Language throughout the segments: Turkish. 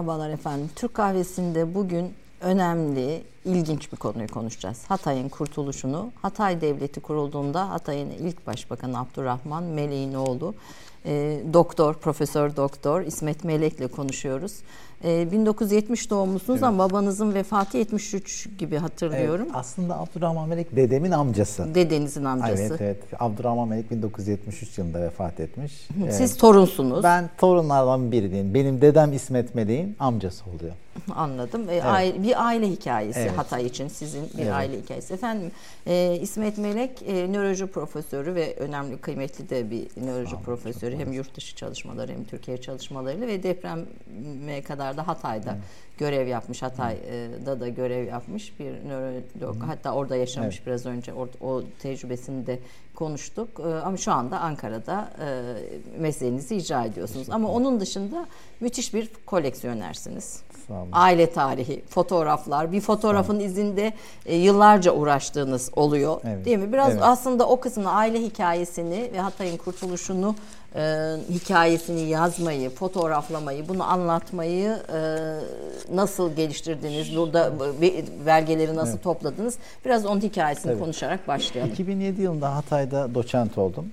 Merhabalar efendim. Türk kahvesinde bugün önemli, ilginç bir konuyu konuşacağız. Hatay'ın kurtuluşunu. Hatay Devleti kurulduğunda Hatay'ın ilk başbakanı Abdurrahman Meleğin oğlu e, doktor, profesör doktor İsmet Melek'le konuşuyoruz. E, 1970 doğumlusunuz evet. ama babanızın vefatı 73 gibi hatırlıyorum. Evet, aslında Abdurrahman Melek dedemin amcası. Dedenizin amcası. Evet evet. Abdurrahman Melek 1973 yılında vefat etmiş. Siz torunsunuz. Ben torunlardan biriyim. Benim dedem İsmet Melek'in amcası oluyor. Anladım. E, evet. aile, bir aile hikayesi evet. Hatay için sizin bir evet. aile hikayesi. Efendim e, İsmet Melek e, nöroloji profesörü ve önemli kıymetli de bir nöroloji Aa, profesörü. Hem yurt dışı çalışmaları hem Türkiye çalışmalarıyla ve depreme kadar da Hatay'da evet. görev yapmış. Hatay'da da görev yapmış bir nörolog. Hatta orada yaşamış evet. biraz önce. O, o tecrübesini de konuştuk. E, ama şu anda Ankara'da e, mesleğinizi icra ediyorsunuz. Ama onun dışında müthiş bir koleksiyonersiniz. Aile tarihi, fotoğraflar, bir fotoğrafın izinde e, yıllarca uğraştığınız oluyor. Evet. Değil mi? Biraz evet. aslında o kısmını, aile hikayesini ve Hatay'ın kurtuluşunu e, hikayesini yazmayı, fotoğraflamayı, bunu anlatmayı e, nasıl geliştirdiniz? Burada belgeleri nasıl evet. topladınız? Biraz onun hikayesini Tabii. konuşarak başlayalım. 2007 yılında Hatay'da doçent oldum.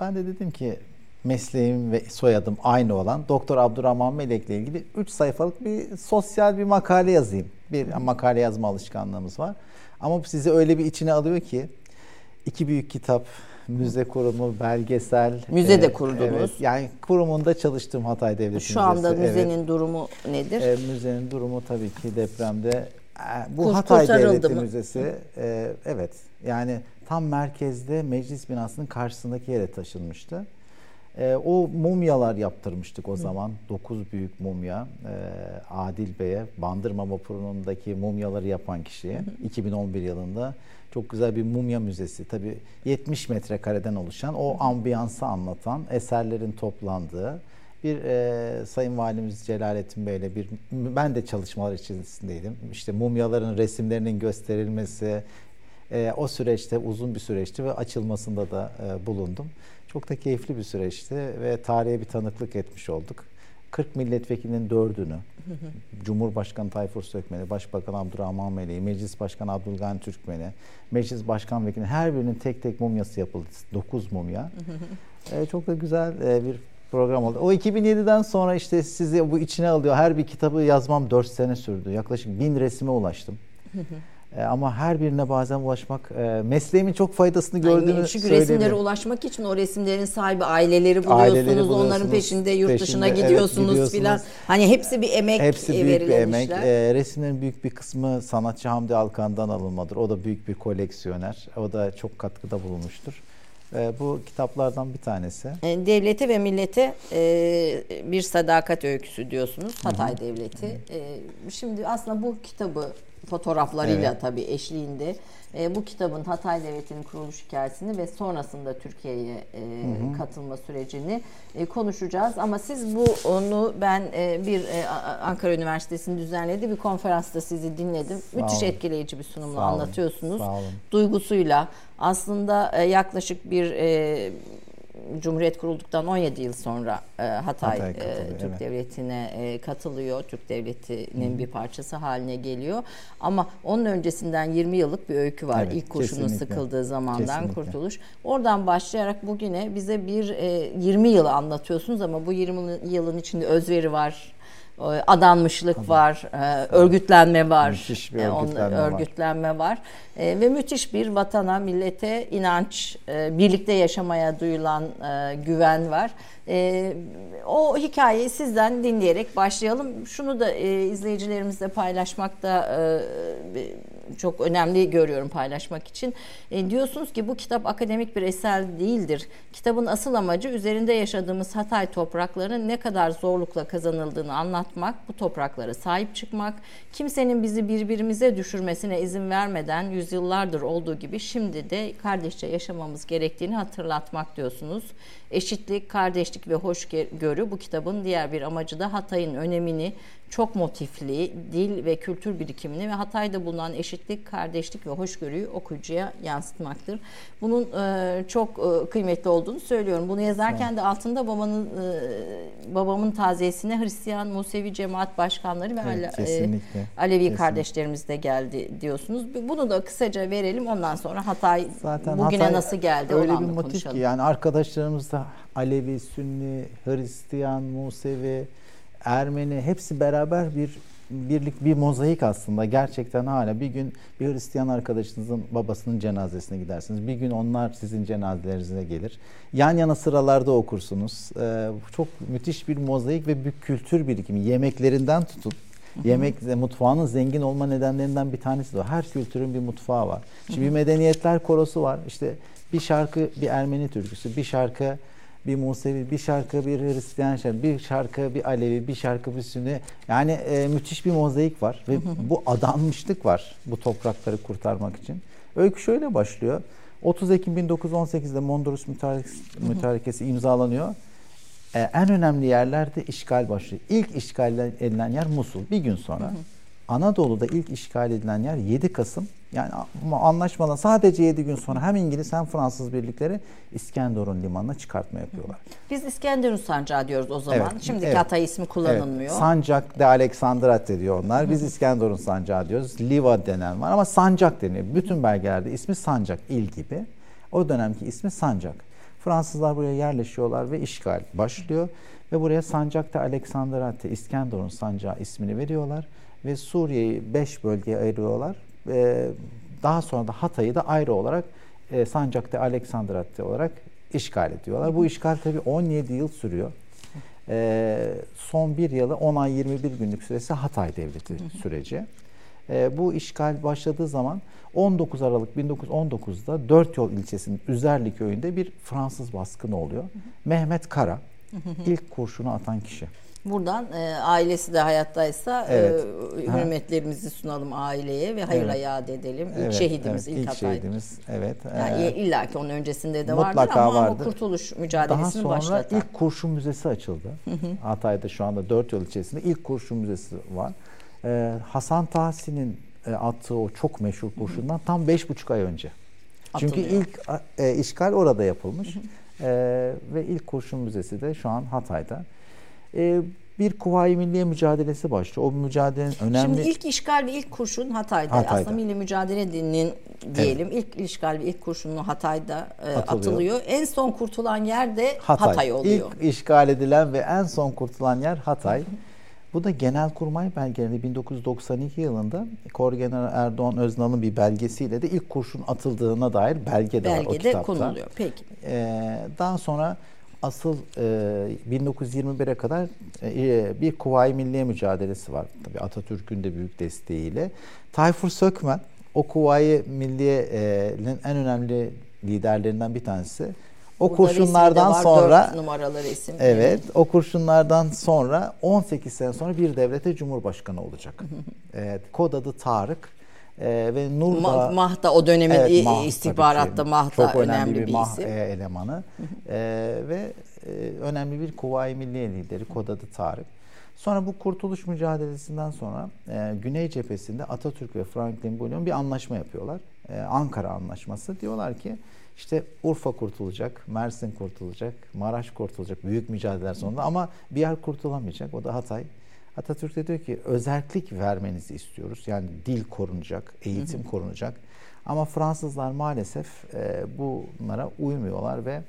Ben de dedim ki mesleğim ve soyadım aynı olan Doktor Abdurrahman Melek ile ilgili 3 sayfalık bir sosyal bir makale yazayım. Bir makale yazma alışkanlığımız var. Ama sizi öyle bir içine alıyor ki iki büyük kitap, müze kurumu, belgesel. Müze de kurdunuz. Evet, yani kurumunda çalıştım Hatay Devlet Şu anda müzenin evet. durumu nedir? E, müzenin durumu tabii ki depremde. E, bu Kurs, Hatay Devleti mı? Müzesi. E, evet. Yani tam merkezde meclis binasının karşısındaki yere taşınmıştı. E, o mumyalar yaptırmıştık o zaman. Dokuz büyük mumya. E, Adil Bey'e, Bandırma Vapuru'ndaki mumyaları yapan kişiye 2011 yılında çok güzel bir mumya müzesi. Tabii 70 metrekareden oluşan o ambiyansı anlatan eserlerin toplandığı bir e, Sayın Valimiz Celalettin Bey'le bir ben de çalışmalar içerisindeydim. İşte mumyaların resimlerinin gösterilmesi e, o süreçte uzun bir süreçti ve açılmasında da e, bulundum. Çok da keyifli bir süreçti ve tarihe bir tanıklık etmiş olduk. 40 milletvekilinin dördünü, Cumhurbaşkanı Tayfur Sökmen'i, Başbakan Abdurrahman Meleği, Meclis Başkanı Abdülgani Türkmen'i, Meclis Başkan Vekili her birinin tek tek mumyası yapıldı. 9 mumya. ee, çok da güzel e, bir program oldu. O 2007'den sonra işte sizi bu içine alıyor. Her bir kitabı yazmam 4 sene sürdü. Yaklaşık bin resime ulaştım. E, ama her birine bazen ulaşmak e, mesleğimin çok faydasını gördüğümü yani Çünkü resimlere ulaşmak için o resimlerin sahibi aileleri buluyorsunuz. Aileleri buluyorsunuz onların peşinde yurt peşinde, dışına gidiyorsunuz evet, filan. Hani hepsi bir emek Hepsi büyük bir emek. E, resimlerin büyük bir kısmı sanatçı Hamdi Alkan'dan alınmadır. O da büyük bir koleksiyoner. O da çok katkıda bulunmuştur. E, bu kitaplardan bir tanesi. E, devlete ve millete e, bir sadakat öyküsü diyorsunuz. Hatay Hı-hı. Devleti. E, şimdi aslında bu kitabı fotoğraflarıyla evet. tabii eşliğinde e, bu kitabın Hatay Devleti'nin kuruluş hikayesini ve sonrasında Türkiye'ye e, katılma sürecini e, konuşacağız. Ama siz bu onu ben e, bir e, Ankara Üniversitesi'nin düzenlediği bir konferansta sizi dinledim. Sağ Müthiş olun. etkileyici bir sunumla Sağ anlatıyorsunuz. Sağ olun. Duygusuyla aslında e, yaklaşık bir e, Cumhuriyet kurulduktan 17 yıl sonra e, Hatay, Hatay e, Türk evet. Devleti'ne e, katılıyor. Türk Devleti'nin Hı. bir parçası haline geliyor. Ama onun öncesinden 20 yıllık bir öykü var. Evet, İlk kurşunun sıkıldığı zamandan kesinlikle. kurtuluş. Oradan başlayarak bugüne bize bir e, 20 yılı anlatıyorsunuz ama bu 20 yılın içinde özveri var, adanmışlık Adam. var, e, örgütlenme var, müthiş bir örgütlenme, on, örgütlenme var, var. E, ve müthiş bir vatana, millete inanç, e, birlikte yaşamaya duyulan güven var. E, o hikayeyi sizden dinleyerek başlayalım. Şunu da e, izleyicilerimizle paylaşmakta e, çok önemli görüyorum paylaşmak için. E, diyorsunuz ki bu kitap akademik bir eser değildir. Kitabın asıl amacı üzerinde yaşadığımız Hatay topraklarının ne kadar zorlukla kazanıldığını anlatmak, bu topraklara sahip çıkmak, kimsenin bizi birbirimize düşürmesine izin vermeden yüzyıllardır olduğu gibi şimdi de kardeşçe yaşamamız gerektiğini hatırlatmak diyorsunuz. Eşitlik, kardeşlik ve hoşgörü bu kitabın diğer bir amacı da Hatay'ın önemini, çok motifli dil ve kültür birikimini ve Hatay'da bulunan eşitlik, kardeşlik ve hoşgörüyü okuyucuya yansıtmaktır. Bunun e, çok e, kıymetli olduğunu söylüyorum. Bunu yazarken evet. de altında babanın e, babamın taziyesine Hristiyan, Musevi cemaat başkanları ve evet, e, Alevi kesinlikle. kardeşlerimiz de geldi diyorsunuz. Bunu da kısaca verelim. Ondan sonra Hatay Zaten bugüne Hatay nasıl geldi öyle bir motif konuşalım. ki yani arkadaşlarımız da Alevi, Sünni, Hristiyan, Musevi, Ermeni hepsi beraber bir birlik bir mozaik aslında gerçekten hala bir gün bir Hristiyan arkadaşınızın babasının cenazesine gidersiniz. Bir gün onlar sizin cenazelerinize gelir. Yan yana sıralarda okursunuz. Ee, çok müthiş bir mozaik ve bir kültür birikimi. Yemeklerinden tutun Yemek mutfağının zengin olma nedenlerinden bir tanesi de o. Her kültürün bir mutfağı var. Şimdi bir medeniyetler korosu var. İşte bir şarkı bir Ermeni türküsü, bir şarkı bir Musevi, bir şarkı bir Hristiyan şarkı, bir şarkı bir Alevi, bir şarkı bir Sünni. Yani e, müthiş bir mozaik var ve bu adanmışlık var bu toprakları kurtarmak için. Öykü şöyle başlıyor. 30 Ekim 1918'de Mondros Mütarekesi imzalanıyor. Ee, en önemli yerlerde işgal başlıyor. İlk işgal edilen yer Musul. Bir gün sonra. Hı hı. Anadolu'da ilk işgal edilen yer 7 Kasım. Yani anlaşmadan sadece 7 gün sonra hem İngiliz hem Fransız birlikleri İskenderun limanına çıkartma yapıyorlar. Biz İskenderun sancağı diyoruz o zaman. Evet, Şimdiki evet, Hatay ismi kullanılmıyor. Evet. Sancak de Aleksandrat diyor onlar. Biz İskenderun sancağı diyoruz. Liva denen var ama sancak deniyor. Bütün belgelerde ismi sancak il gibi. O dönemki ismi sancak. Fransızlar buraya yerleşiyorlar ve işgal başlıyor. Ve buraya Sancak'ta Aleksandrati, İskenderun sancağı ismini veriyorlar. Ve Suriye'yi beş bölgeye ayırıyorlar. Ve daha sonra da Hatay'ı da ayrı olarak e, Sancak'ta Aleksandrati olarak işgal ediyorlar. Bu işgal tabi 17 yıl sürüyor. E, son bir yılı 10 ay 21 günlük süresi Hatay Devleti süreci. E, bu işgal başladığı zaman 19 Aralık 1919'da Dört Yol ilçesinin Üzerli köyünde bir Fransız baskını oluyor. Mehmet Kara ilk kurşunu atan kişi. Buradan e, ailesi de hayattaysa e, evet. e, hürmetlerimizi sunalım aileye ve hayırla evet. yad edelim. İlk evet, şehidimiz evet, ilk, ilk şehidimiz evet. Yani ee, illa ki onun öncesinde de vardır ama vardı. o kurtuluş mücadelesini Daha sonra başlatan. ilk kurşun müzesi açıldı. Hı hı. Hatay'da şu anda Dört Yol ilçesinde ilk kurşun müzesi var. Ee, Hasan Tahsin'in e, attığı o çok meşhur kurşundan tam beş buçuk ay önce. Atılıyor. Çünkü ilk e, işgal orada yapılmış. E, ve ilk kurşun müzesi de şu an Hatay'da. E, bir Kuvayi Milliye mücadelesi başlıyor. O mücadelenin önemli... Şimdi ilk işgal ve ilk kurşun Hatay'da. Hatay'da. Aslında Milli Mücadele'nin diyelim evet. ilk işgal ve ilk kurşunu Hatay'da e, atılıyor. En son kurtulan yer de Hatay, Hatay oluyor. İlk işgal edilen ve en son kurtulan yer Hatay. Bu da Genelkurmay belgeleri 1992 yılında Korgeneral Erdoğan Öznal'ın bir belgesiyle de ilk kurşun atıldığına dair belge de var o kitapta. konuluyor. Peki. Ee, daha sonra asıl e, 1921'e kadar e, bir Kuvayi Milliye mücadelesi var. Tabii Atatürk'ün de büyük desteğiyle. Tayfur Sökmen o Kuvayi Milliye'nin en önemli liderlerinden bir tanesi. O Burada kurşunlardan var, sonra numaralı resim. Evet, o kurşunlardan sonra 18 sene sonra bir devlete cumhurbaşkanı olacak. evet, kod adı Tarık. Ee, ve Nur Ma, Mahta o dönemin evet, Mah, istihbaratta Mahta önemli, önemli bir, bir Mah isim. E, elemanı ee, ve e, önemli bir Kuvayi Milliye lideri kod adı Tarık. Sonra bu kurtuluş mücadelesinden sonra e, Güney cephesinde Atatürk ve Franklin Bouillon bir anlaşma yapıyorlar. E, Ankara Anlaşması. Diyorlar ki işte Urfa kurtulacak, Mersin kurtulacak, Maraş kurtulacak büyük mücadeleler sonunda ama bir yer kurtulamayacak. O da Hatay. Atatürk de diyor ki özellik vermenizi istiyoruz. Yani dil korunacak, eğitim hı hı. korunacak. Ama Fransızlar maalesef e, bunlara uymuyorlar ve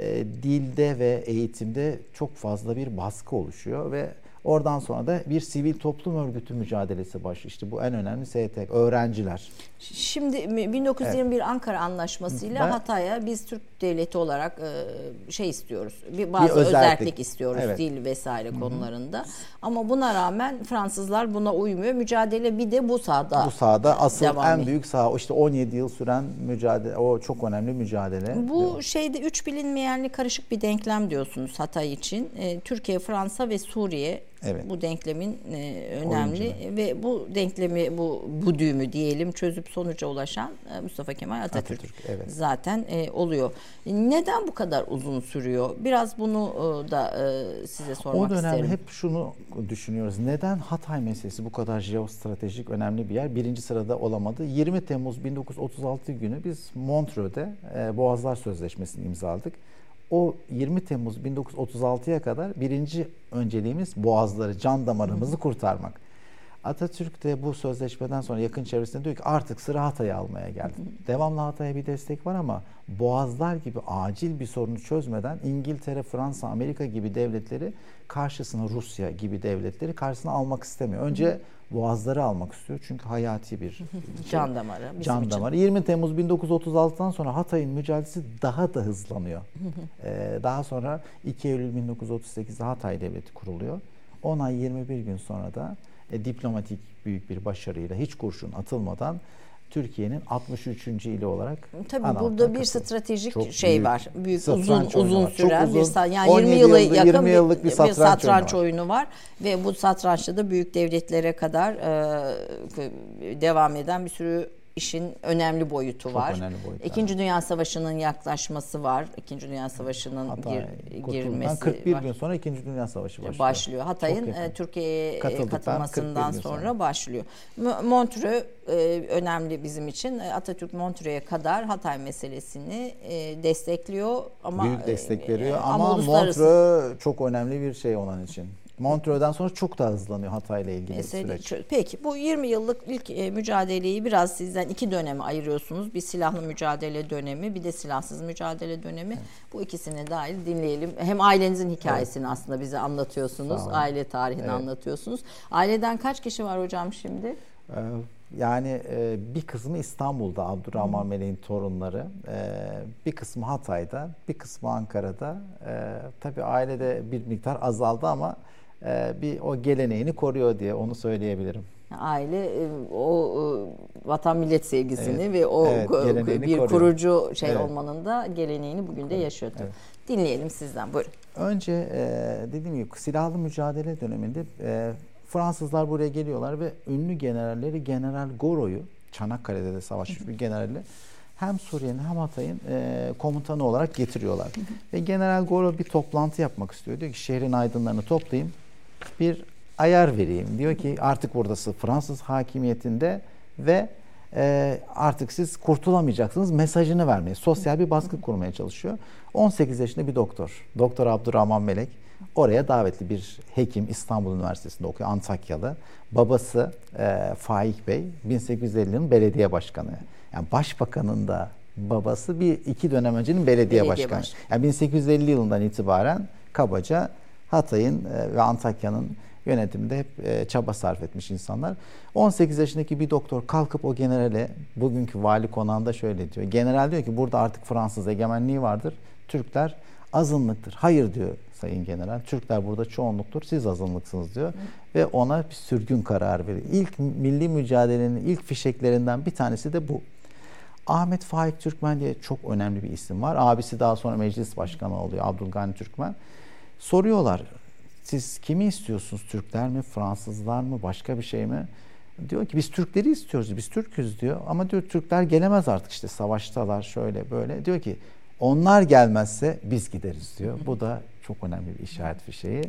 e, dilde ve eğitimde çok fazla bir baskı oluşuyor ve Oradan sonra da bir sivil toplum örgütü mücadelesi başlıyor. İşte bu en önemli STK, öğrenciler. Şimdi 1921 evet. Ankara Anlaşması'yla ben, Hatay'a biz Türk devleti olarak e, şey istiyoruz. Bir bazı bir özellik. özellik istiyoruz evet. dil vesaire Hı-hı. konularında. Ama buna rağmen Fransızlar buna uymuyor. Mücadele bir de bu sahada. Bu sahada asıl en ediyor. büyük saha işte 17 yıl süren mücadele o çok önemli mücadele. Bu diyor. şeyde üç bilinmeyenli karışık bir denklem diyorsunuz Hatay için. E, Türkiye, Fransa ve Suriye Evet. Bu denklemin e, önemli Oyuncu. ve bu denklemi bu bu düğümü diyelim çözüp sonuca ulaşan e, Mustafa Kemal Atatürk, Atatürk evet. zaten e, oluyor. Neden bu kadar uzun sürüyor? Biraz bunu e, da e, size sormak isterim. O dönem hep şunu düşünüyoruz. Neden Hatay meselesi bu kadar jeostratejik önemli bir yer? Birinci sırada olamadı. 20 Temmuz 1936 günü biz Montreux'de e, Boğazlar Sözleşmesi'ni imzaladık o 20 Temmuz 1936'ya kadar birinci önceliğimiz boğazları, can damarımızı kurtarmak. Atatürk de bu sözleşmeden sonra yakın çevresinde diyor ki artık sıra Hatay'ı almaya geldi. Devamlı Hatay'a bir destek var ama boğazlar gibi acil bir sorunu çözmeden İngiltere, Fransa, Amerika gibi devletleri karşısına Rusya gibi devletleri karşısına almak istemiyor. Önce boğazları almak istiyor çünkü hayati bir şey. can damarı. Can damarı. 20 Temmuz 1936'dan sonra Hatay'ın mücadelesi daha da hızlanıyor. ee, daha sonra 2 Eylül 1938'de Hatay Devleti kuruluyor. 10 ay 21 gün sonra da e, diplomatik büyük bir başarıyla hiç kurşun atılmadan Türkiye'nin 63. ili olarak Tabii burada bir katıldı. stratejik Çok şey büyük var. Büyük uzun uzun süren bir yani 20 yılı yakın 20 yıllık bir, bir satranç, satranç oyunu, var. oyunu var ve bu satrançta da büyük devletlere kadar e, devam eden bir sürü işin önemli boyutu Çok var. Önemli boyut, İkinci yani. Dünya Savaşı'nın yaklaşması var. İkinci Dünya Savaşı'nın gir, girmesi 41 var. gün sonra İkinci Dünya Savaşı başlıyor. Başlıyor. Hatay'ın e, Türkiye'ye katılmasından sonra, sonra başlıyor. Montreux e, önemli bizim için. E, Atatürk Montreux'e kadar Hatay meselesini destekliyor ama büyük destek veriyor ama, ama Montreux çok önemli bir şey onun için. Montreux'den sonra çok daha hızlanıyor Hatay ile ilgili Mesela, süreç. Peki bu 20 yıllık ilk e, mücadeleyi biraz sizden iki döneme ayırıyorsunuz. Bir silahlı mücadele dönemi, bir de silahsız mücadele dönemi. Evet. Bu ikisini dahil dinleyelim. Hem ailenizin hikayesini evet. aslında bize anlatıyorsunuz. Aile tarihini evet. anlatıyorsunuz. Aileden kaç kişi var hocam şimdi? Ee, yani e, bir kısmı İstanbul'da Abdurrahman Meleğin torunları, e, bir kısmı Hatay'da, bir kısmı Ankara'da. E, tabii ailede bir miktar azaldı ama bir o geleneğini koruyor diye onu söyleyebilirim. Aile e, o e, vatan millet sevgisini evet, ve o evet, bir koruyor. kurucu şey evet. olmanın da geleneğini bugün de yaşıyor. Evet. Dinleyelim sizden buyurun. Önce dediğim gibi silahlı mücadele döneminde Fransızlar buraya geliyorlar ve ünlü generalleri General Goro'yu Çanakkale'de de savaşmış bir generali hem Suriye'nin hem Hatay'ın e, komutanı olarak getiriyorlar. Ve General Goro bir toplantı yapmak istiyor. Diyor ki şehrin aydınlarını toplayayım bir ayar vereyim. Diyor ki artık buradası Fransız hakimiyetinde ve e, artık siz kurtulamayacaksınız mesajını vermeye, sosyal bir baskı kurmaya çalışıyor. 18 yaşında bir doktor, Doktor Abdurrahman Melek oraya davetli bir hekim İstanbul Üniversitesi'nde okuyor, Antakyalı. Babası e, Faik Bey 1850'nin belediye başkanı. Yani başbakanın da babası bir iki dönem öncenin belediye, belediye başkanı. Baş. Yani 1850 yılından itibaren kabaca Hatay'ın e, ve Antakya'nın yönetiminde hep e, çaba sarf etmiş insanlar. 18 yaşındaki bir doktor kalkıp o generale bugünkü vali konağında şöyle diyor. General diyor ki burada artık Fransız egemenliği vardır. Türkler azınlıktır. Hayır diyor Sayın General. Türkler burada çoğunluktur. Siz azınlıksınız diyor. Ve ona bir sürgün kararı veriyor. İlk milli mücadelenin ilk fişeklerinden bir tanesi de bu. Ahmet Faik Türkmen diye çok önemli bir isim var. Abisi daha sonra meclis başkanı oluyor Abdülgani Türkmen. Soruyorlar siz kimi istiyorsunuz? Türkler mi, Fransızlar mı, başka bir şey mi? Diyor ki biz Türkleri istiyoruz, biz Türküz diyor. Ama diyor Türkler gelemez artık işte savaştalar şöyle böyle. Diyor ki onlar gelmezse biz gideriz diyor. Bu da çok önemli bir işaret fişeği.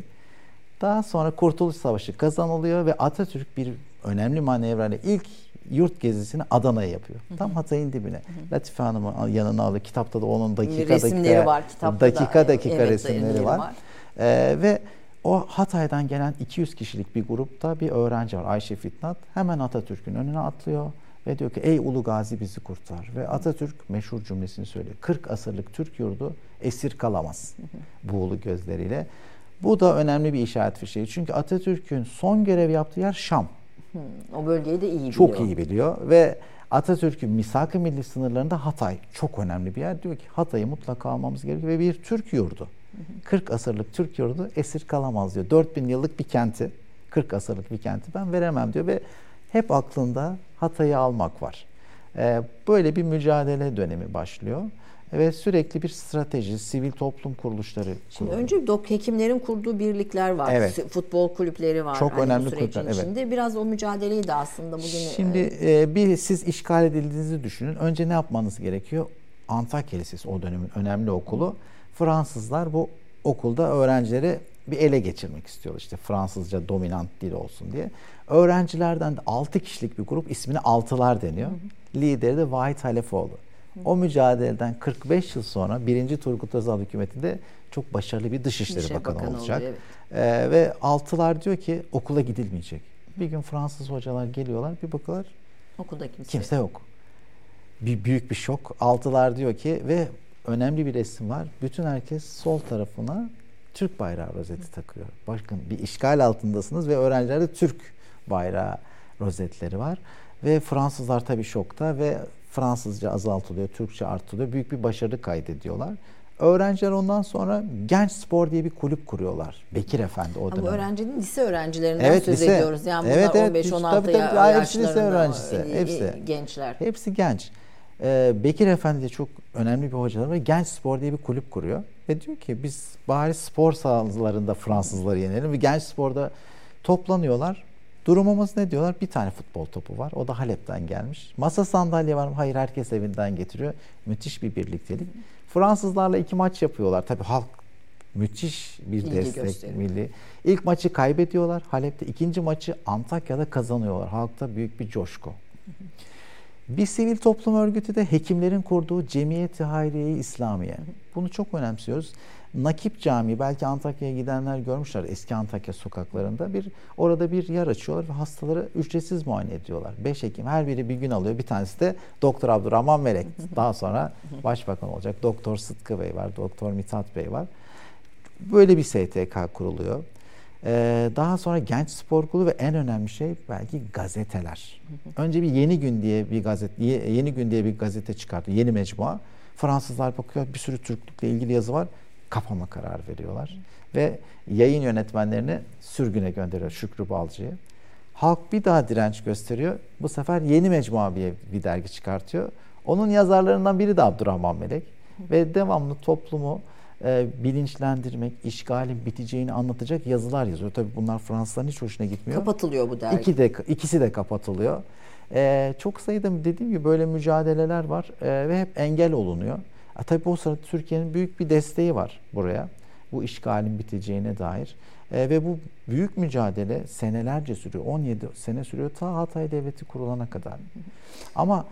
Daha sonra Kurtuluş Savaşı kazanılıyor ve Atatürk bir önemli manevrayla ilk yurt gezisini Adana'ya yapıyor. Tam Hatay'ın dibine. Hı hı. Latife Hanım'ı yanına alıyor. Kitapta da onun dakika resimleri dakika, var. Kitapta dakika da, dakika evet, resimleri var. var. Ee, ve o Hatay'dan gelen 200 kişilik bir grupta bir öğrenci var Ayşe Fitnat. Hemen Atatürk'ün önüne atlıyor ve diyor ki ey Ulu Gazi bizi kurtar. Ve Atatürk meşhur cümlesini söylüyor. 40 asırlık Türk yurdu esir kalamaz buğulu gözleriyle. Bu da önemli bir işaret fişeği. Çünkü Atatürk'ün son görev yaptığı yer Şam. O bölgeyi de iyi biliyor. Çok iyi biliyor ve Atatürk'ün misak-ı milli sınırlarında Hatay çok önemli bir yer. Diyor ki Hatay'ı mutlaka almamız gerekiyor ve bir Türk yurdu. 40 asırlık Türk yurdu esir kalamaz diyor. 4000 yıllık bir kenti, 40 asırlık bir kenti ben veremem diyor ve hep aklında Hatay'ı almak var. Ee, böyle bir mücadele dönemi başlıyor. ve sürekli bir strateji, sivil toplum kuruluşları. Şimdi önce dok hekimlerin kurduğu birlikler var. Evet. Futbol kulüpleri var. Çok hani önemli kulüpler. Evet. Biraz o mücadeleyi de aslında bugün Şimdi e, bir siz işgal edildiğinizi düşünün. Önce ne yapmanız gerekiyor? Antakya Lisesi o dönemin önemli okulu. Fransızlar bu okulda öğrencileri bir ele geçirmek istiyorlar. İşte Fransızca dominant dil olsun diye. Öğrencilerden de 6 kişilik bir grup ismini Altılar deniyor. Hı hı. Lideri de Vahit Halefoğlu. O mücadeleden 45 yıl sonra 1. Turgut Özal hükümetinde çok başarılı bir Dışişleri Dışişleri Bakanı, Bakanı olacak. Oluyor, evet. ee, ve Altılar diyor ki okula gidilmeyecek. Bir gün Fransız hocalar geliyorlar bir bakıyorlar. Okulda kimse, kimse yok. Bir büyük bir şok. Altılar diyor ki ve önemli bir resim var. Bütün herkes sol tarafına Türk bayrağı rozeti takıyor. Bakın bir işgal altındasınız ve öğrencilerde Türk bayrağı rozetleri var. Ve Fransızlar tabii şokta ve Fransızca azaltılıyor, Türkçe artılıyor. Büyük bir başarı kaydediyorlar. Öğrenciler ondan sonra Genç Spor diye bir kulüp kuruyorlar. Bekir Efendi o dönem. Bu öğrencinin lise öğrencilerinden evet, söz lise. ediyoruz. Yani bunlar evet, evet, 15-16 tabii, tabii, hepsi lise öğrencisi. Hepsi. Gençler. Hepsi genç. Ee, Bekir Efendi de çok önemli bir hocalar ve Genç Spor diye bir kulüp kuruyor. Ve diyor ki biz bari spor sahalarında Fransızları yenelim. Ve Genç Spor'da toplanıyorlar. Durumumuz ne diyorlar? Bir tane futbol topu var. O da Halep'ten gelmiş. Masa sandalye var mı? Hayır herkes evinden getiriyor. Müthiş bir birliktelik. Fransızlarla iki maç yapıyorlar. Tabii halk müthiş bir İlgi destek gösterim. milli. İlk maçı kaybediyorlar Halep'te. ikinci maçı Antakya'da kazanıyorlar. Halkta büyük bir coşku. Bir sivil toplum örgütü de hekimlerin kurduğu Cemiyeti Hayriye İslamiye. Bunu çok önemsiyoruz. Nakip Camii belki Antakya'ya gidenler görmüşler eski Antakya sokaklarında bir orada bir yer açıyorlar ve hastaları ücretsiz muayene ediyorlar. Beş hekim her biri bir gün alıyor. Bir tanesi de Doktor Abdurrahman Melek. Daha sonra başbakan olacak. Doktor Sıtkı Bey var, Doktor Mithat Bey var. Böyle bir STK kuruluyor. Ee, daha sonra Genç Spor Kulu ve en önemli şey belki gazeteler. Önce bir Yeni Gün diye bir gazete Yeni Gün diye bir gazete çıkarttı. Yeni mecmua. Fransızlar bakıyor bir sürü Türklükle ilgili yazı var. Kapama karar veriyorlar. Ve yayın yönetmenlerini sürgüne gönderiyor Şükrü Balcı'yı. Halk bir daha direnç gösteriyor. Bu sefer Yeni Mecmua bir, bir dergi çıkartıyor. Onun yazarlarından biri de Abdurrahman Melek. Ve devamlı toplumu e, bilinçlendirmek, işgalin biteceğini anlatacak yazılar yazıyor. Tabii bunlar Fransızların hiç hoşuna gitmiyor. Kapatılıyor bu dergi. İki de, ikisi de kapatılıyor. E, çok sayıda dediğim gibi böyle mücadeleler var e, ve hep engel olunuyor. E, tabii o sırada Türkiye'nin büyük bir desteği var buraya. Bu işgalin biteceğine dair. E, ve bu büyük mücadele senelerce sürüyor. 17 sene sürüyor ta Hatay Devleti kurulana kadar. Ama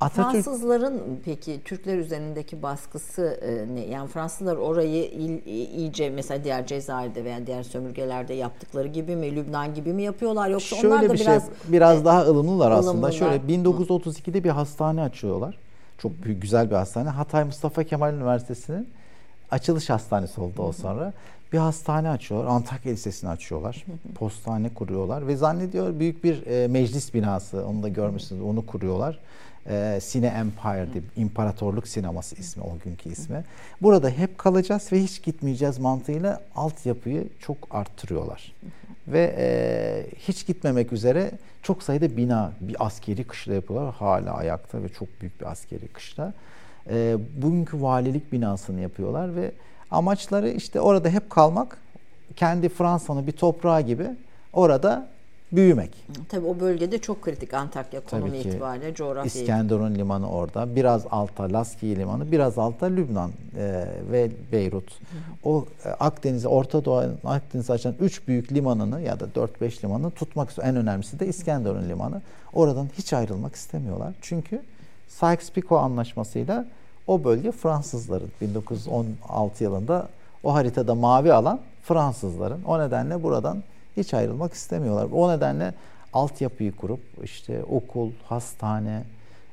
Atatürk... Fransızların peki Türkler üzerindeki baskısı e, ne? Yani Fransızlar orayı il, iyice mesela diğer Cezayir'de veya diğer sömürgelerde yaptıkları gibi mi, Lübnan gibi mi yapıyorlar yoksa Şöyle onlar da bir şey, biraz biraz e, daha ılımlılar aslında. Şöyle 1932'de bir hastane açıyorlar. Çok büyük güzel bir hastane. Hatay Mustafa Kemal Üniversitesi'nin açılış hastanesi oldu o sonra. Bir hastane açıyorlar. Antakya Lisesi'ni açıyorlar. Postane kuruyorlar ve zannediyor büyük bir e, meclis binası. Onu da görmüşsünüz. Onu kuruyorlar e, Sine Empire diye İmparatorluk Sineması ismi o günkü ismi. Burada hep kalacağız ve hiç gitmeyeceğiz mantığıyla altyapıyı çok arttırıyorlar. Ve e, hiç gitmemek üzere çok sayıda bina, bir askeri kışla yapıyorlar. Hala ayakta ve çok büyük bir askeri kışla. E, bugünkü valilik binasını yapıyorlar ve amaçları işte orada hep kalmak, kendi Fransa'nın bir toprağı gibi orada büyümek. Tabii o bölgede çok kritik Antakya konumu itibariyle coğrafya. İskenderun limanı orada. Biraz alta Laskiye limanı, biraz alta Lübnan e, ve Beyrut. Hı. O e, Akdeniz'e, Orta Doğu Akdeniz'e açan üç büyük limanını ya da 4-5 limanı tutmak. En önemlisi de İskenderun limanı. Oradan hiç ayrılmak istemiyorlar. Çünkü Sykes-Picot anlaşmasıyla o bölge Fransızların 1916 yılında o haritada mavi alan Fransızların. O nedenle buradan hiç ayrılmak istemiyorlar. O nedenle altyapıyı kurup işte okul, hastane,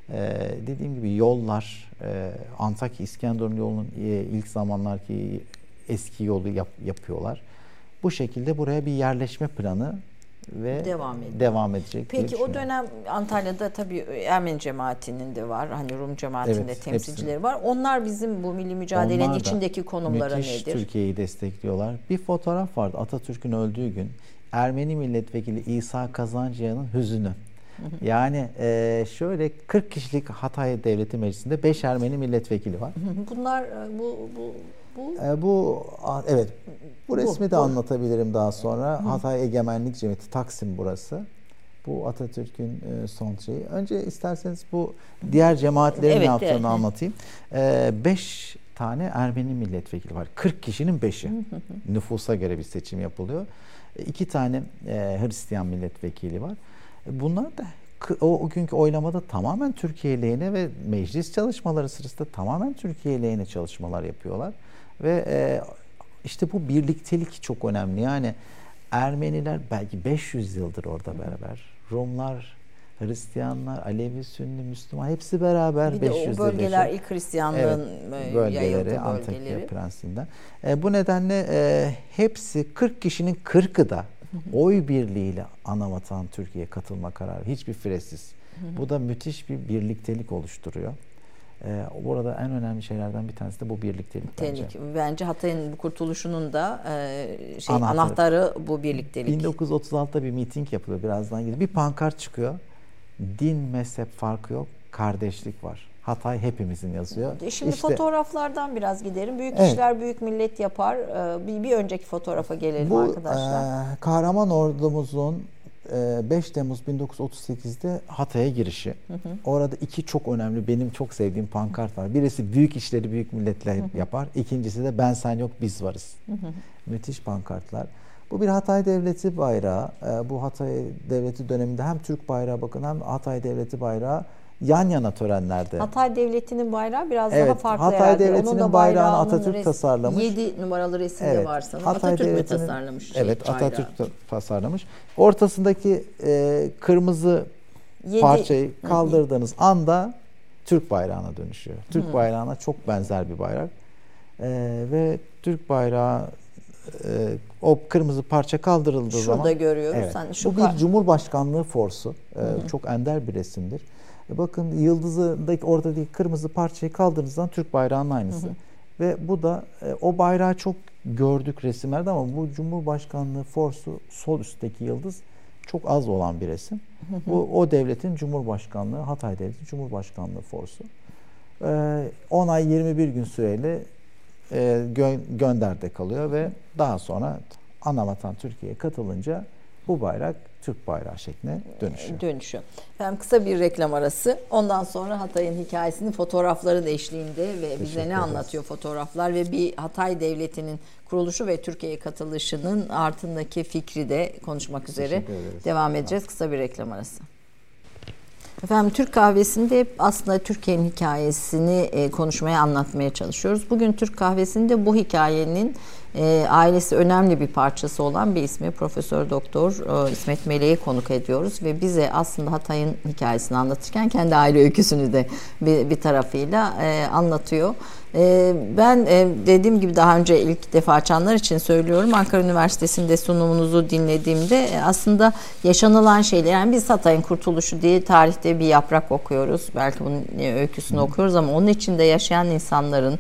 e, dediğim gibi yollar, e, Antakya İskenderun yolunun e, ilk zamanlarki eski yolu yap, yapıyorlar. Bu şekilde buraya bir yerleşme planı ve devam, ediyor. devam edecek. Peki o dönem Antalya'da tabii Ermeni cemaatinin de var. Hani Rum cemaatinde evet, temsilcileri hepsi. var. Onlar bizim bu milli mücadelenin Onlar içindeki konumları nedir? Türkiye'yi destekliyorlar. Bir fotoğraf vardı Atatürk'ün öldüğü gün. Ermeni milletvekili İsa Kazancıyan'ın hüzünü. Yani e, şöyle 40 kişilik Hatay Devleti Meclisi'nde 5 Ermeni milletvekili var. Bunlar e, bu bu bu e, bu evet bu resmi bu, de bu. anlatabilirim daha sonra. Hı. Hatay Egemenlik Cemiyeti Taksim burası. Bu Atatürk'ün e, son şeyi. Önce isterseniz bu diğer cemaatlerin evet, ne yaptığını evet. anlatayım. 5 e, tane Ermeni milletvekili var. 40 kişinin 5'i. Nüfusa göre bir seçim yapılıyor. E, iki tane e, Hristiyan milletvekili var. E, bunlar da o, o günkü oylamada tamamen Türkiye lehine ve meclis çalışmaları sırasında tamamen Türkiye lehine çalışmalar yapıyorlar. Ve e, işte bu birliktelik çok önemli. Yani Ermeniler belki 500 yıldır orada beraber. Rumlar, Hristiyanlar, Alevi, Sünni, Müslüman hepsi beraber bir 500 de o bölgeler ilk Hristiyanlığın evet, bölgeleri, Antakya Prensinden. E, bu nedenle e, hepsi 40 kişinin 40'ı da oy birliğiyle anavatan Türkiye katılma kararı. Hiçbir fresiz. Bu da müthiş bir birliktelik oluşturuyor. Ee, burada en önemli şeylerden bir tanesi de bu birliktelik bence. Bence Hatay'ın bu kurtuluşunun da e, şey anahtarı. anahtarı bu birliktelik. 1936'da bir miting yapılıyor birazdan gidiyor. Bir pankart çıkıyor. Din mezhep farkı yok, kardeşlik var. Hatay hepimizin yazıyor. E, şimdi işte, fotoğraflardan biraz giderim. Büyük evet. işler büyük millet yapar. Ee, bir, bir önceki fotoğrafa gelelim bu, arkadaşlar. E, kahraman ordumuzun 5 Temmuz 1938'de Hatay'a girişi. Hı hı. Orada iki çok önemli benim çok sevdiğim pankart var. Birisi büyük işleri büyük milletler hı hı. yapar. İkincisi de ben sen yok biz varız. Hı hı. Müthiş pankartlar. Bu bir Hatay Devleti bayrağı. Bu Hatay Devleti döneminde hem Türk bayrağı bakın hem Hatay Devleti bayrağı yan yana törenlerde. Hatay Devleti'nin bayrağı biraz evet, daha farklı Hatay herhalde. Devleti'nin bayrağını Atatürk res- tasarlamış. 7 numaralı resimde evet, var sanırım. Hatay Atatürk mü tasarlamış? Şey, evet bayrağı. Atatürk tasarlamış. Ortasındaki e, kırmızı Yedi. parçayı kaldırdığınız anda Türk bayrağına dönüşüyor. Türk Hı-hı. bayrağına çok benzer bir bayrak. E, ve Türk bayrağı e, o kırmızı parça kaldırıldığı Şurada zaman. Şurada görüyoruz. Evet, hani şu bu bir Cumhurbaşkanlığı forsu. E, çok ender bir resimdir. E bakın yıldızındaki oradaki kırmızı parçayı kaldırdığınızdan Türk bayrağının aynısı. Hı hı. Ve bu da e, o bayrağı çok gördük resimlerde ama bu Cumhurbaşkanlığı forsu sol üstteki yıldız çok az olan bir resim. Hı hı. Bu o devletin Cumhurbaşkanlığı, Hatay Devleti Cumhurbaşkanlığı forsu. E, 10 ay 21 gün süreyle e, gö- gönderde kalıyor ve daha sonra anavatan Türkiye'ye katılınca bu bayrak Türk bayrağı şekline dönüşüyor. Dönüşüyor. Efendim kısa bir reklam arası. Ondan sonra Hatay'ın hikayesini fotoğrafların eşliğinde ve bize ne anlatıyor fotoğraflar ve bir Hatay Devleti'nin kuruluşu ve Türkiye'ye katılışının altındaki fikri de konuşmak üzere devam edeceğiz. Kısa bir reklam arası. Efendim Türk kahvesinde aslında Türkiye'nin hikayesini e, konuşmaya anlatmaya çalışıyoruz. Bugün Türk kahvesinde bu hikayenin e, ailesi önemli bir parçası olan bir ismi Profesör Doktor e, İsmet Meleği konuk ediyoruz ve bize aslında Hatay'ın hikayesini anlatırken kendi aile öyküsünü de bir, bir tarafıyla e, anlatıyor. Ee, ben e, dediğim gibi daha önce ilk defa açanlar için söylüyorum. Ankara Üniversitesi'nde sunumunuzu dinlediğimde e, aslında yaşanılan şeyler yani biz Hatay'ın kurtuluşu diye tarihte bir yaprak okuyoruz. Belki bunun e, öyküsünü okuyoruz ama onun içinde yaşayan insanların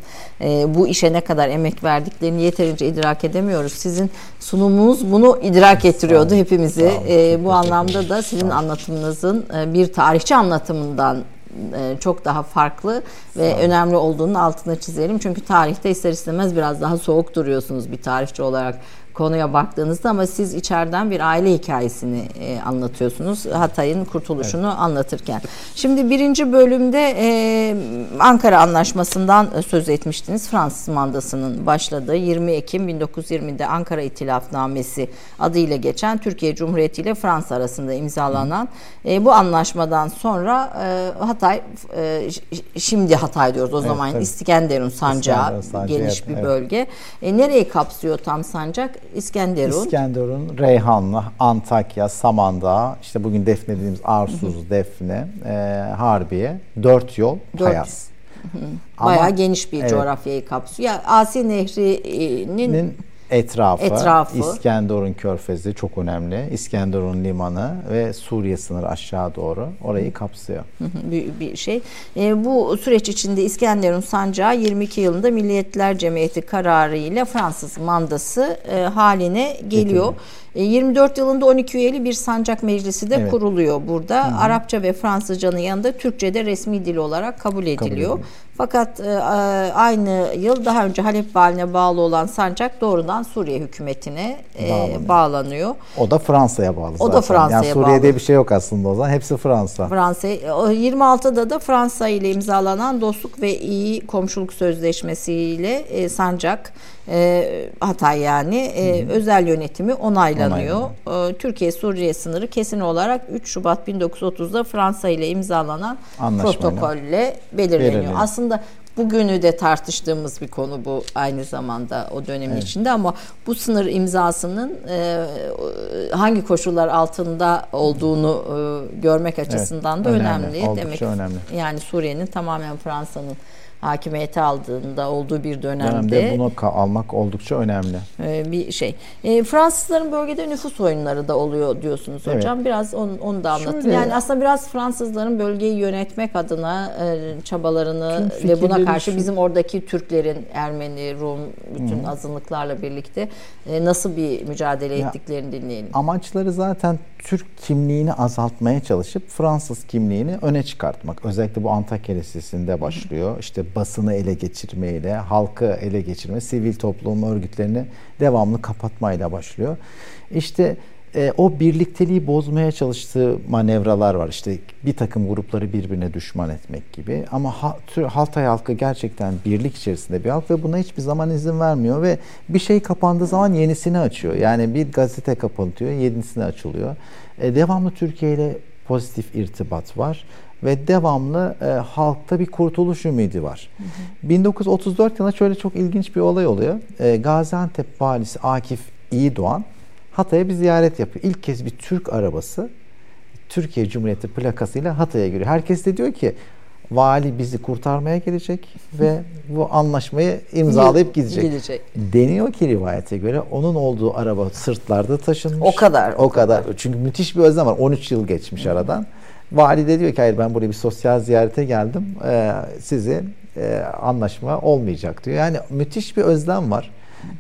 bu işe ne kadar emek verdiklerini yeterince idrak edemiyoruz. Sizin sunumunuz bunu idrak ettiriyordu hepimizi. Bu anlamda da sizin anlatımınızın bir tarihçi anlatımından e, çok daha farklı ve önemli olduğunun altına çizelim. Çünkü tarihte ister istemez biraz daha soğuk duruyorsunuz bir tarihçi olarak konuya baktığınızda ama siz içeriden bir aile hikayesini e, anlatıyorsunuz. Hatay'ın kurtuluşunu evet. anlatırken. Şimdi birinci bölümde e, Ankara Anlaşması'ndan söz etmiştiniz. Fransız mandasının başladığı 20 Ekim 1920'de Ankara İtilafnamesi adıyla geçen Türkiye Cumhuriyeti ile Fransa arasında imzalanan e, bu anlaşmadan sonra e, Hatay e, şimdi Hatay diyoruz o evet, zaman tabii. İskenderun sancağı İskender, geniş bir evet. bölge. E, nereyi kapsıyor tam sancak? İskenderun. İskenderun, Reyhanlı, Antakya, Samandağ, işte bugün Defne dediğimiz Arsuz. Defne, e, Harbiye, dört yol, dört. Bayağı Ama, geniş bir evet. coğrafyayı kapsıyor. Ya Asi Nehri'nin etrafı, etrafı, İskenderun Körfezi çok önemli. İskenderun Limanı ve Suriye sınırı aşağı doğru orayı kapsıyor. bir, bir şey. E, bu süreç içinde İskenderun sancağı 22 yılında Milliyetler Cemiyeti kararı ile Fransız mandası e, haline geliyor. Getirdim. 24 e, yılında 12 üyeli bir sancak meclisi de evet. kuruluyor burada. Hı-hı. Arapça ve Fransızcanın yanında Türkçe de resmi dil olarak kabul ediliyor. Kabul Fakat e, aynı yıl daha önce Halep valine bağlı olan sancak doğrudan Suriye hükümetine e, bağlanıyor. O da Fransa'ya bağlı O da Fransa'ya yani Suriye'de bağlı. bir şey yok aslında o zaman. Hepsi Fransa. Fransa. 26'da da Fransa ile imzalanan dostluk ve iyi komşuluk sözleşmesiyle e, sancak e, Hatay yani e, özel yönetimi onaylanıyor. E, Türkiye Suriye sınırı kesin olarak 3 Şubat 1930'da Fransa ile imzalanan protokolle belirleniyor. belirleniyor. Aslında bugünü de tartıştığımız bir konu bu aynı zamanda o dönemin evet. içinde ama bu sınır imzasının e, hangi koşullar altında olduğunu e, görmek açısından evet, da önemli. önemli. Demek önemli. Yani Suriye'nin tamamen Fransa'nın hakimiyeti aldığında olduğu bir dönemde. Dönemde bunu almak oldukça önemli. E, bir şey. E, Fransızların bölgede nüfus oyunları da oluyor diyorsunuz evet. hocam. Biraz onu, onu da anlatın. Şöyle, yani aslında biraz Fransızların bölgeyi yönetmek adına e, çabalarını ve buna karşı şu... bizim oradaki Türklerin Ermeni, Rum bütün Hı. azınlıklarla birlikte e, nasıl bir mücadele ya, ettiklerini dinleyelim. Amaçları zaten Türk kimliğini azaltmaya çalışıp Fransız kimliğini öne çıkartmak. Özellikle bu Antakya Lisesi'nde başlıyor. İşte basını ele geçirmeyle, halkı ele geçirme, sivil toplum örgütlerini devamlı kapatmayla başlıyor. İşte e, o birlikteliği bozmaya çalıştığı manevralar var. İşte bir takım grupları birbirine düşman etmek gibi. Ama ha, Haltay halkı gerçekten birlik içerisinde bir halk ve buna hiçbir zaman izin vermiyor ve bir şey kapandığı zaman yenisini açıyor. Yani bir gazete kapatıyor, yenisini açılıyor. E, devamlı Türkiye ile pozitif irtibat var ve devamlı e, halkta bir kurtuluş ümidi var. Hı hı. 1934 yılında şöyle çok ilginç bir olay oluyor. E, Gaziantep valisi Akif İyidoğan Hatay'a bir ziyaret yapıyor. İlk kez bir Türk arabası Türkiye Cumhuriyeti plakasıyla Hatay'a giriyor. Herkes de diyor ki vali bizi kurtarmaya gelecek ve bu anlaşmayı imzalayıp gidecek. gidecek. Deniyor ki rivayete göre onun olduğu araba sırtlarda taşınmış. O kadar. O, o kadar. kadar. Çünkü müthiş bir özlem var. 13 yıl geçmiş hmm. aradan. Vali de diyor ki hayır ben buraya bir sosyal ziyarete geldim. Ee, sizi e, anlaşma olmayacak diyor. Yani müthiş bir özlem var.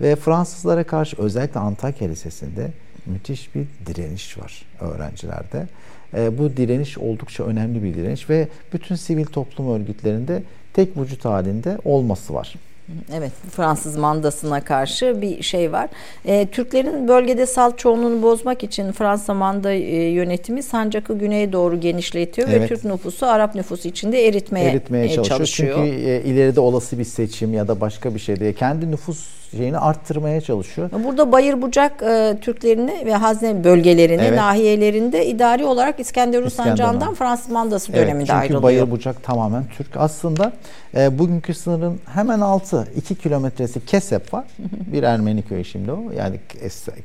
Ve Fransızlara karşı özellikle Antakya Lisesi'nde müthiş bir direniş var öğrencilerde. E, bu direniş oldukça önemli bir direniş ve bütün sivil toplum örgütlerinde tek vücut halinde olması var. Evet, Fransız mandasına karşı bir şey var. E, Türklerin bölgede salt çoğunluğunu bozmak için Fransa manda e, yönetimi sancakı güneye doğru genişletiyor evet. ve Türk nüfusu Arap nüfusu içinde eritmeye, eritmeye e, çalışıyor. çalışıyor. Çünkü e, ileride olası bir seçim ya da başka bir şeyde kendi nüfus şeyini arttırmaya çalışıyor. Burada Bayır Bucak e, Türklerini ve Hazne bölgelerini, evet. nahiyelerinde idari olarak İskenderun Sancağı'ndan Fransız mandası evet, döneminde çünkü ayrılıyor. Çünkü Bayır Bucak tamamen Türk. Aslında e, bugünkü sınırın hemen altı, iki kilometresi Kesep var. bir Ermeni köyü şimdi o. Yani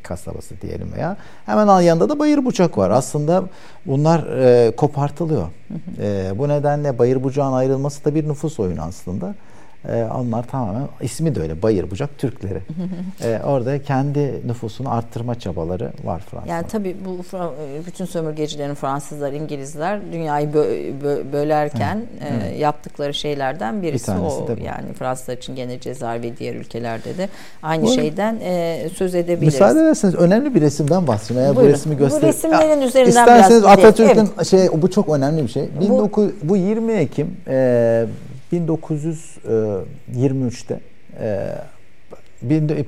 kasabası diyelim veya. Hemen yanında da Bayır Bucak var. Aslında bunlar e, kopartılıyor. e, bu nedenle Bayır Bucak'ın ayrılması da bir nüfus oyunu aslında. E, onlar tamamen ismi de öyle Bayır Bucak Türkleri. e, orada kendi nüfusunu arttırma çabaları var Fransa'da. Yani tabii bu e, bütün sömürgecilerin Fransızlar, İngilizler dünyayı bö, bö, bölerken evet. E, yaptıkları şeylerden birisi bir o. De yani Fransızlar için gene Cezayir ve diğer ülkelerde de aynı bu, şeyden e, söz edebiliriz. Müsaade ederseniz önemli bir resimden bahsedeyim. Eğer bu resmi göster. Bu resimlerin ya, üzerinden isterseniz biraz Atatürk'ün evet. şey bu çok önemli bir şey. 19 bu, bu 20 Ekim e, 1923'te e,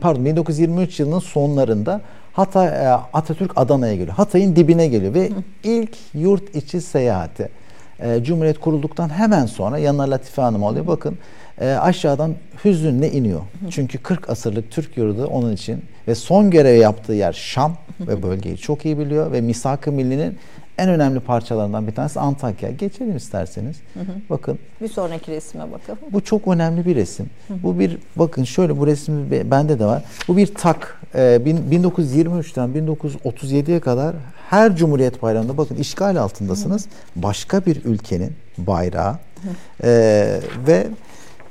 pardon 1923 yılının sonlarında Hatay e, Atatürk Adana'ya geliyor. Hatay'ın dibine geliyor ve ilk yurt içi seyahati e, Cumhuriyet kurulduktan hemen sonra yanına Latife Hanım alıyor. Bakın aşağıdan hüzünle iniyor. Çünkü 40 asırlık Türk yurdu onun için ve son görev yaptığı yer Şam ve bölgeyi çok iyi biliyor ve Misak-ı Milli'nin en önemli parçalarından bir tanesi Antakya. Geçelim isterseniz. Hı hı. Bakın. Bir sonraki resme bakalım. Bu çok önemli bir resim. Hı hı. Bu bir bakın şöyle bu resim bende de var. Bu bir tak. Ee, 1923'ten 1937'ye kadar her Cumhuriyet Bayramı'nda bakın işgal altındasınız. Hı hı. Başka bir ülkenin bayrağı hı hı. Ee, ve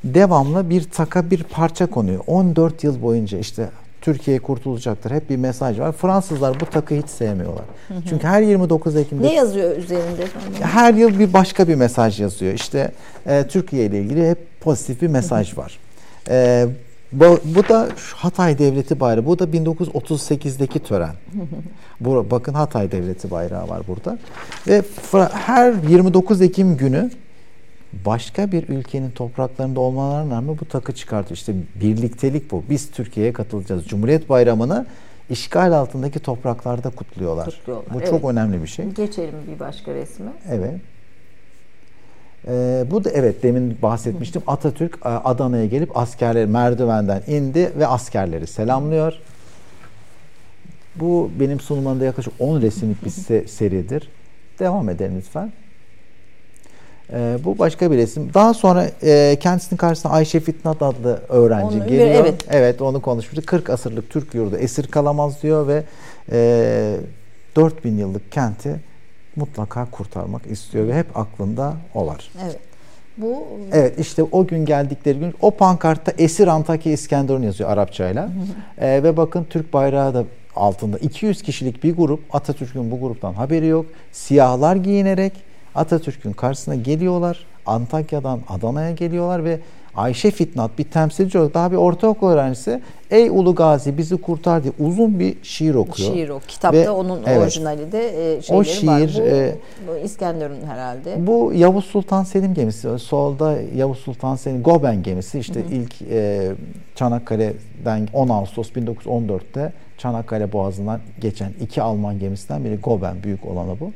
devamlı bir taka bir parça konuyor. 14 yıl boyunca işte Türkiye kurtulacaktır. Hep bir mesaj var. Fransızlar bu takı hiç sevmiyorlar. Hı hı. Çünkü her 29 Ekim'de... Ne yazıyor üzerinde? Her yıl bir başka bir mesaj yazıyor. İşte e, Türkiye ile ilgili hep pozitif bir mesaj var. E, bu, bu da Hatay Devleti Bayrağı. Bu da 1938'deki tören. bu, bakın Hatay Devleti Bayrağı var burada. Ve her 29 Ekim günü başka bir ülkenin topraklarında olmalarına rağmen bu takı çıkartıyor. İşte birliktelik bu. Biz Türkiye'ye katılacağız. Cumhuriyet Bayramı'nı işgal altındaki topraklarda kutluyorlar. kutluyorlar. Bu evet. çok önemli bir şey. Geçelim bir başka resme. Evet. Ee, bu da evet demin bahsetmiştim. Atatürk e, Adana'ya gelip askerleri merdivenden indi ve askerleri selamlıyor. Bu benim sunumlarımda yaklaşık 10 resimlik bir seridir. Devam edelim lütfen. Ee, bu başka bir resim. Daha sonra e, kendisinin karşısına Ayşe Fitnat adlı öğrenci onu, geliyor. Evet. evet onu konuşmuştuk. 40 asırlık Türk yurdu esir kalamaz diyor ve e, 4000 yıllık kenti mutlaka kurtarmak istiyor ve hep aklında o var. Evet. Bu Evet işte o gün geldikleri gün o pankartta Esir Antakya İskenderun yazıyor Arapçayla. ee, ve bakın Türk bayrağı da altında 200 kişilik bir grup Atatürk'ün bu gruptan haberi yok. Siyahlar giyinerek Atatürk'ün karşısına geliyorlar. Antakya'dan Adana'ya geliyorlar ve Ayşe Fitnat bir temsilci olarak daha bir ortaokul öğrencisi Ey Ulu Gazi bizi kurtar diye uzun bir şiir okuyor. Şiir o. Kitapta Ve, onun evet, orijinali de e, şeyleri o şiir, var. Bu, e, bu İskenderun herhalde. Bu Yavuz Sultan Selim gemisi. Solda Yavuz Sultan Selim Goben gemisi. İşte hı hı. ilk e, Çanakkale'den 10 Ağustos 1914'te Çanakkale Boğazı'ndan geçen iki Alman gemisinden biri Goben büyük olanı bu.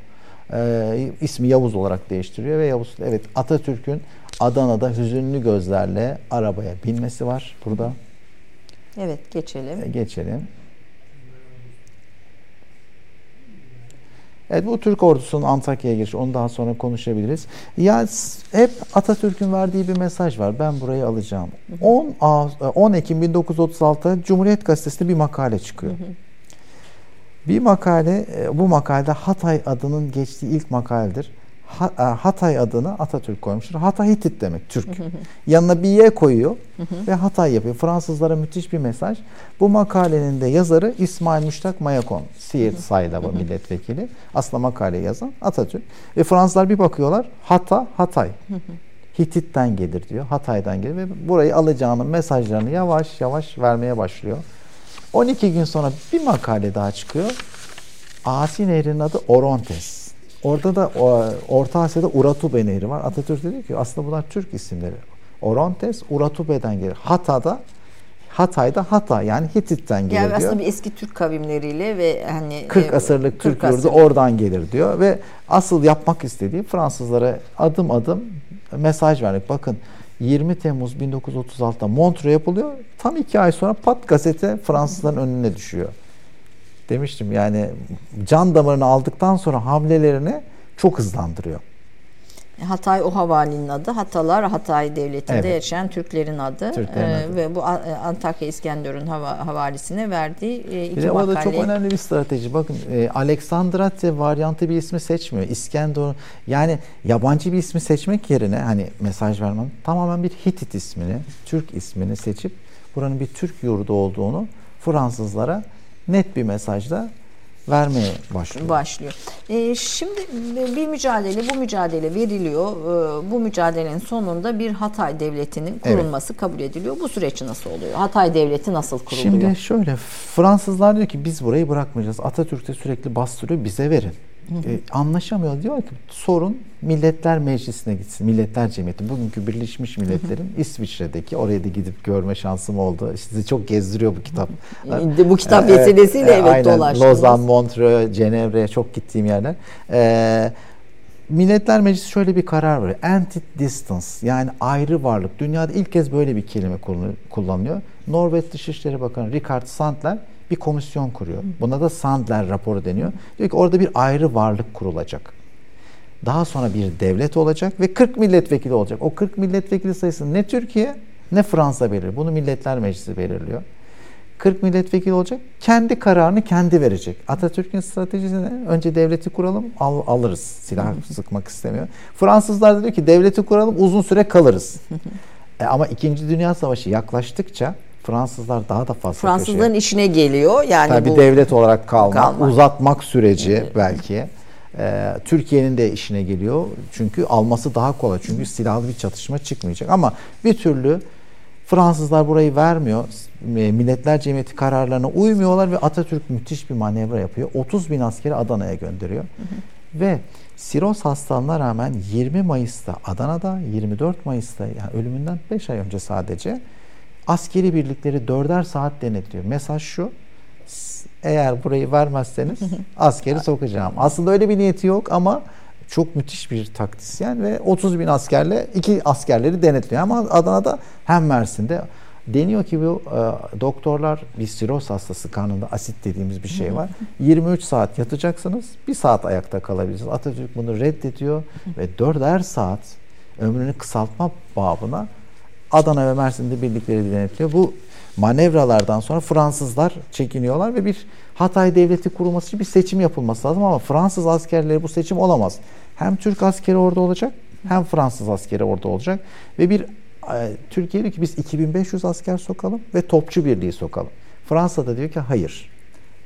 E, ismi Yavuz olarak değiştiriyor ve Yavuz evet Atatürk'ün Adana'da hüzünlü gözlerle arabaya binmesi var burada. Evet geçelim. E, geçelim. Evet bu Türk ordusunun Antakya'ya girişi onu daha sonra konuşabiliriz. Ya hep Atatürk'ün verdiği bir mesaj var. Ben burayı alacağım. 10 10 Ekim 1936'da Cumhuriyet Gazetesi'nde bir makale çıkıyor. Hı hı. Bir makale e, bu makalede Hatay adının geçtiği ilk makaledir. E, Hatay adını Atatürk koymuştur. Hatay Hitit demek Türk. Yanına bir Y koyuyor ve Hatay yapıyor. Fransızlara müthiş bir mesaj. Bu makalenin de yazarı İsmail Müştak Mayakon. Siirt Saydaba milletvekili. Aslında makaleyi yazan Atatürk. Ve Fransızlar bir bakıyorlar. Hata, Hatay. Hitit'ten gelir diyor. Hatay'dan gelir ve burayı alacağının mesajlarını yavaş yavaş vermeye başlıyor. 12 gün sonra bir makale daha çıkıyor. Asi Nehri'nin adı Orontes. Orada da Orta Asya'da Uratube Nehri var. Atatürk dedi ki aslında bunlar Türk isimleri. Orontes Uratube'den gelir. Hatay'da Hatay'da Hata yani Hitit'ten gelir yani diyor. aslında bir eski Türk kavimleriyle ve hani 40 e, asırlık 40 Türk asır. yurdu oradan gelir diyor ve asıl yapmak istediği Fransızlara adım adım mesaj vermek. Bakın 20 Temmuz 1936'da Montreux yapılıyor. Tam iki ay sonra pat gazete Fransızların önüne düşüyor demiştim yani can damarını aldıktan sonra hamlelerini çok hızlandırıyor. Hatay o havalinin adı. Hatalar Hatay Devleti'nde evet. yaşayan Türklerin adı. Türklerin ee, adı. Ve bu Antakya İskenderun hava, havalisine verdiği e, iki bir de makale. O da çok önemli bir strateji. Bakın e, Aleksandratya varyantı bir ismi seçmiyor. İskenderun yani yabancı bir ismi seçmek yerine hani mesaj vermem tamamen bir Hitit ismini, Türk ismini seçip buranın bir Türk yurdu olduğunu Fransızlara net bir mesajla vermeye başlıyor. Başlıyor. Ee, şimdi bir mücadele, bu mücadele veriliyor. Ee, bu mücadelenin sonunda bir Hatay Devleti'nin kurulması evet. kabul ediliyor. Bu süreç nasıl oluyor? Hatay Devleti nasıl kuruluyor? Şimdi şöyle, Fransızlar diyor ki biz burayı bırakmayacağız. Atatürk de sürekli bastırıyor, bize verin. E, anlaşamıyor. Diyor ki sorun Milletler Meclisi'ne gitsin. Milletler Cemiyeti. Bugünkü Birleşmiş Milletler'in İsviçre'deki oraya da gidip görme şansım oldu. Sizi çok gezdiriyor bu kitap. bu kitap vesilesiyle evet, evet dolaştınız. Lozan, Montreux, Cenevre çok gittiğim yerler. Ee, Milletler Meclisi şöyle bir karar veriyor. Anti-distance yani ayrı varlık. Dünyada ilk kez böyle bir kelime kullanılıyor. Norveç Dışişleri Bakanı Richard Sandler bir komisyon kuruyor. Buna da Sandler raporu deniyor. Diyor ki orada bir ayrı varlık kurulacak. Daha sonra bir devlet olacak ve 40 milletvekili olacak. O 40 milletvekili sayısı ne Türkiye ne Fransa belirliyor. Bunu Milletler Meclisi belirliyor. 40 milletvekili olacak. Kendi kararını kendi verecek. Atatürk'ün stratejisi ne? Önce devleti kuralım, al, alırız. Silah sıkmak istemiyor. Fransızlar da diyor ki devleti kuralım, uzun süre kalırız. e, ama 2. Dünya Savaşı yaklaştıkça Fransızlar daha da fazla Fransızların köşeye. işine geliyor. Yani Tabii bu devlet olarak kalmak, kalmak. uzatmak süreci evet. belki. Ee, Türkiye'nin de işine geliyor. Çünkü alması daha kolay. Çünkü silahlı bir çatışma çıkmayacak. Ama bir türlü Fransızlar burayı vermiyor. Milletler Cemiyeti kararlarına uymuyorlar ve Atatürk müthiş bir manevra yapıyor. 30 bin askeri Adana'ya gönderiyor. Hı hı. Ve siroz hastalığına rağmen 20 Mayıs'ta Adana'da, 24 Mayıs'ta yani ölümünden 5 ay önce sadece askeri birlikleri dörder saat denetliyor. Mesaj şu, eğer burayı vermezseniz askeri sokacağım. Aslında öyle bir niyeti yok ama çok müthiş bir taktisyen ve 30 bin askerle iki askerleri denetliyor. Ama Adana'da hem Mersin'de deniyor ki bu e, doktorlar bir siroz hastası kanında asit dediğimiz bir şey var. 23 saat yatacaksınız, bir saat ayakta kalabilirsiniz. Atatürk bunu reddediyor ve dörder saat ömrünü kısaltma babına Adana ve Mersin'de birlikleri denetliyor. Bu manevralardan sonra Fransızlar çekiniyorlar ve bir Hatay devleti kurulması için bir seçim yapılması lazım ama Fransız askerleri bu seçim olamaz. Hem Türk askeri orada olacak hem Fransız askeri orada olacak ve bir e, Türkiye diyor ki biz 2500 asker sokalım ve topçu birliği sokalım. Fransa da diyor ki hayır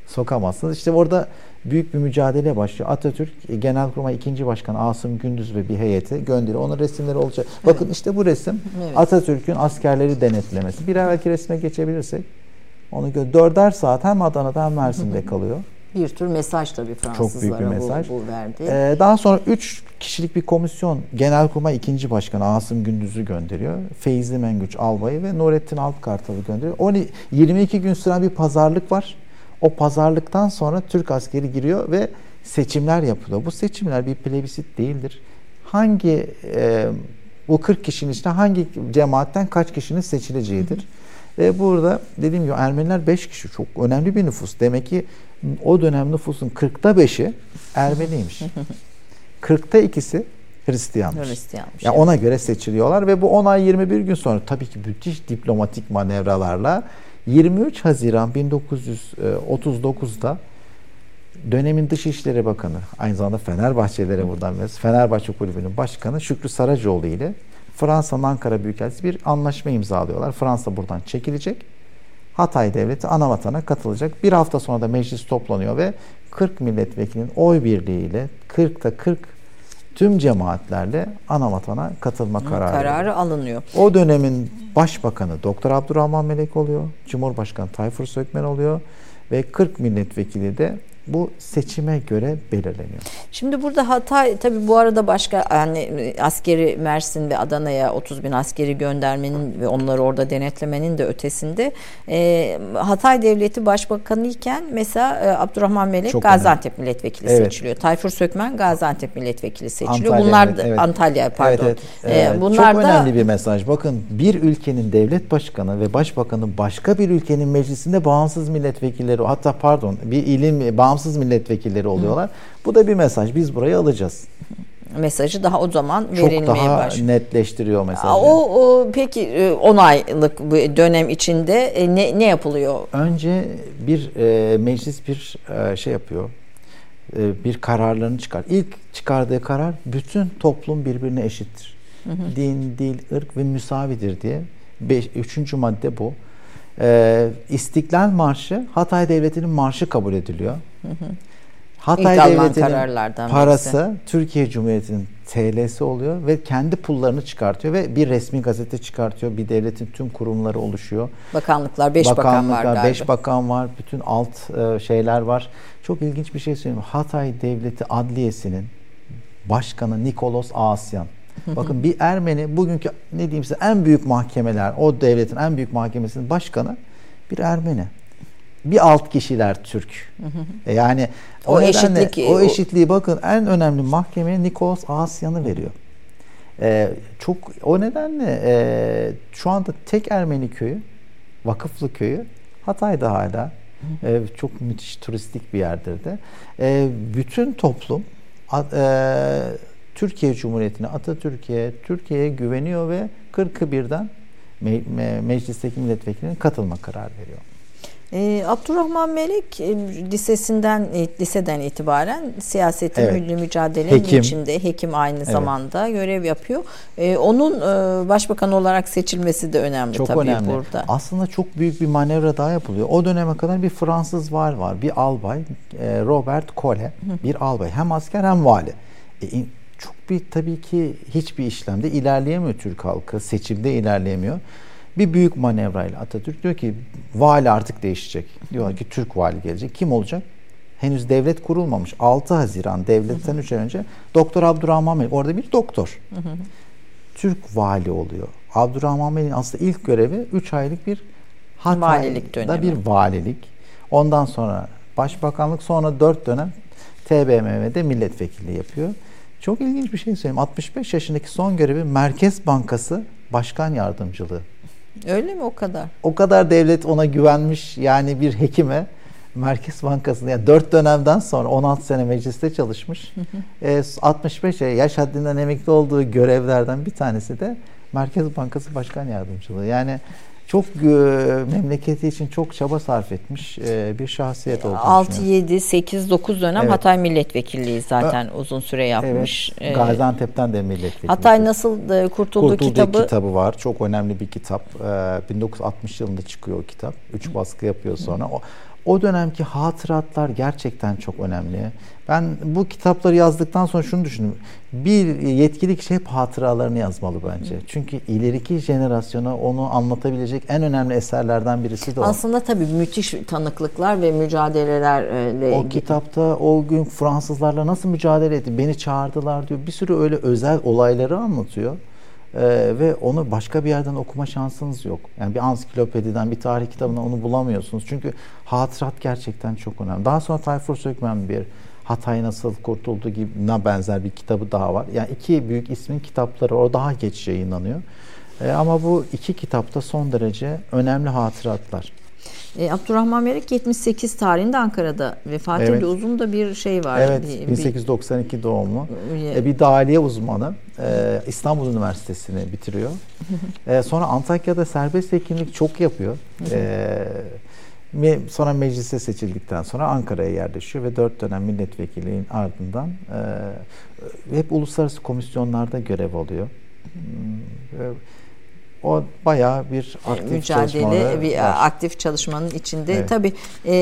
sokamazsınız. İşte orada büyük bir mücadele başlıyor. Atatürk e, Genelkurmay 2. Başkanı Asım Gündüz ve bir heyeti gönderiyor. Onun resimleri olacak. Evet. Bakın işte bu resim evet. Atatürk'ün askerleri denetlemesi. Bir evvelki resme geçebilirsek onu gör. Dörder saat hem Adana'da hem Mersin'de kalıyor. Bir tür mesaj tabii Fransızlara Çok büyük bir mesaj. Bu, bu verdi. Ee, daha sonra üç kişilik bir komisyon Genelkurmay 2. Başkanı Asım Gündüz'ü gönderiyor. Feyzi Mengüç Albay'ı ve Nurettin Alpkartal'ı gönderiyor. 10, 22 gün süren bir pazarlık var. O pazarlıktan sonra Türk askeri giriyor ve seçimler yapılıyor. Bu seçimler bir plebisit değildir. Hangi e, bu 40 kişinin içinde hangi cemaatten kaç kişinin seçileceğidir. Ve burada dediğim gibi Ermeniler 5 kişi çok önemli bir nüfus. Demek ki o dönem nüfusun 40'ta 5'i Ermeniymiş. 40'ta ikisi Hristiyanmış. Hristiyanmış. Yani ona göre seçiliyorlar ve bu 10 ay 21 gün sonra tabii ki müthiş diplomatik manevralarla 23 Haziran 1939'da dönemin Dışişleri Bakanı, aynı zamanda Fenerbahçelilere buradan veriyoruz. Fenerbahçe Kulübü'nün başkanı Şükrü Saracoğlu ile Fransa'nın Ankara Büyükelçisi bir anlaşma imzalıyorlar. Fransa buradan çekilecek. Hatay Devleti ana vatana katılacak. Bir hafta sonra da meclis toplanıyor ve 40 milletvekilinin oy birliğiyle 40'ta 40 tüm cemaatlerle ana vatana katılma kararı, kararı alınıyor. O dönemin başbakanı Doktor Abdurrahman Melek oluyor. Cumhurbaşkanı Tayfur Sökmen oluyor ve 40 milletvekili de bu seçime göre belirleniyor. Şimdi burada Hatay tabi bu arada başka yani askeri Mersin ve Adana'ya 30 bin askeri göndermenin ve onları orada denetlemenin de ötesinde e, Hatay Devleti Başbakanı iken mesela e, Abdurrahman Melek Çok Gaziantep önemli. milletvekili evet. seçiliyor. Tayfur Sökmen Gaziantep milletvekili seçiliyor. Antalya, bunlar evet. Antalya pardon. Evet, evet. Ee, bunlar Çok da, önemli bir mesaj. Bakın bir ülkenin devlet başkanı ve başbakanı başka bir ülkenin meclisinde bağımsız milletvekilleri hatta pardon bir ilim bağımsız bağımsız milletvekilleri oluyorlar. Hı. Bu da bir mesaj. Biz burayı alacağız. Mesajı daha o zaman verilmeye Çok daha başlıyor. netleştiriyor mesajı. O, o peki 10 e, aylık bu dönem içinde e, ne, ne yapılıyor? Önce bir e, meclis bir e, şey yapıyor. E, bir kararlarını çıkar. İlk çıkardığı karar bütün toplum birbirine eşittir. Hı hı. Din, dil, ırk ve müsavidir diye. Beş, üçüncü madde bu. Ee, İstiklal Marşı Hatay Devleti'nin marşı kabul ediliyor. Hı hı. Hatay İlk Devleti'nin parası birisi. Türkiye Cumhuriyeti'nin TL'si oluyor ve kendi pullarını çıkartıyor ve bir resmi gazete çıkartıyor. Bir devletin tüm kurumları oluşuyor. Bakanlıklar, beş bakan var galiba. Beş bakan var, bütün alt e, şeyler var. Çok ilginç bir şey söyleyeyim. Hatay Devleti Adliyesi'nin başkanı Nikolos Asyan. Bakın bir Ermeni bugünkü ne diyeyim size en büyük mahkemeler, o devletin en büyük mahkemesinin başkanı bir Ermeni. Bir alt kişiler Türk. E yani o, o eşitlik o eşitliği bakın en önemli mahkemeye Nikos Asyan'ı veriyor. Ee, çok o nedenle e, şu anda tek Ermeni köyü, Vakıflı köyü Hatay'da hala. E, çok müthiş turistik bir yerdir de. E, bütün toplum e, Türkiye Cumhuriyeti'ne, Atatürk'e, Türkiye'ye güveniyor ve 40'ı birden me- me- meclisteki milletvekilinin katılma kararı veriyor. E, Abdurrahman Melek e, lisesinden e, liseden itibaren siyasetin evet. mücadelenin hekim. içinde hekim aynı evet. zamanda görev yapıyor. E, onun e, başbakan olarak seçilmesi de önemli çok tabii önemli. burada. Aslında çok büyük bir manevra daha yapılıyor. O döneme kadar bir Fransız var var, bir albay, e, Robert Cole, bir albay. Hem asker hem vali. E, çok bir tabii ki hiçbir işlemde ilerleyemiyor Türk halkı, seçimde ilerleyemiyor. Bir büyük manevrayla Atatürk diyor ki vali artık değişecek. Diyorlar ki Türk vali gelecek. Kim olacak? Henüz devlet kurulmamış. 6 Haziran devletten 3 ay önce Doktor Abdurrahman Bey orada bir doktor. Türk vali oluyor. Abdurrahman Bey'in aslında ilk görevi 3 aylık bir Hatay'da bir valilik. Ondan sonra başbakanlık sonra 4 dönem TBMM'de milletvekilliği yapıyor. Çok ilginç bir şey söyleyeyim. 65 yaşındaki son görevi Merkez Bankası Başkan Yardımcılığı. Öyle mi o kadar? O kadar devlet ona güvenmiş yani bir hekime Merkez Bankası'nda yani 4 dönemden sonra 16 sene mecliste çalışmış. e, 65 yaş haddinden emekli olduğu görevlerden bir tanesi de Merkez Bankası Başkan Yardımcılığı. Yani çok e, memleketi için çok çaba sarf etmiş e, bir şahsiyet olduğunu 6, 7, 8, 9 dönem evet. Hatay milletvekilliği zaten evet. uzun süre yapmış. Evet. Gaziantep'ten de milletvekili. Hatay nasıl kurtuldu, kurtuldu kitabı? kitabı var. Çok önemli bir kitap. 1960 yılında çıkıyor o kitap. Üç baskı yapıyor sonra. O, o dönemki hatıratlar gerçekten çok önemli. Ben bu kitapları yazdıktan sonra şunu düşündüm. Bir yetkili kişi hep hatıralarını yazmalı bence. Çünkü ileriki jenerasyona onu anlatabilecek en önemli eserlerden birisi de o. Aslında tabii müthiş tanıklıklar ve mücadelelerle O kitapta o gün Fransızlarla nasıl mücadele etti, beni çağırdılar diyor. Bir sürü öyle özel olayları anlatıyor. Ee, ve onu başka bir yerden okuma şansınız yok. Yani bir ansiklopediden, bir tarih kitabından onu bulamıyorsunuz. Çünkü hatırat gerçekten çok önemli. Daha sonra Tayfur Sökmen bir Hatay Nasıl Kurtuldu gibi benzer bir kitabı daha var. Yani iki büyük ismin kitapları o daha geç yayınlanıyor. Ee, ama bu iki kitapta son derece önemli hatıratlar. E, Abdurrahman Melik 78 tarihinde Ankara'da vefat evet. ediyor. Uzun da bir şey var. Evet, bir, 1892 doğumlu. E, bir dahiliye uzmanı. E, İstanbul Üniversitesi'ni bitiriyor. e, sonra Antakya'da serbest hekimlik çok yapıyor. E, sonra meclise seçildikten sonra Ankara'ya yerleşiyor ve dört dönem milletvekilliğin ardından e, hep uluslararası komisyonlarda görev alıyor. E, o bayağı bir aktif mücadele, bir var. aktif çalışmanın içinde. Evet. Tabii e,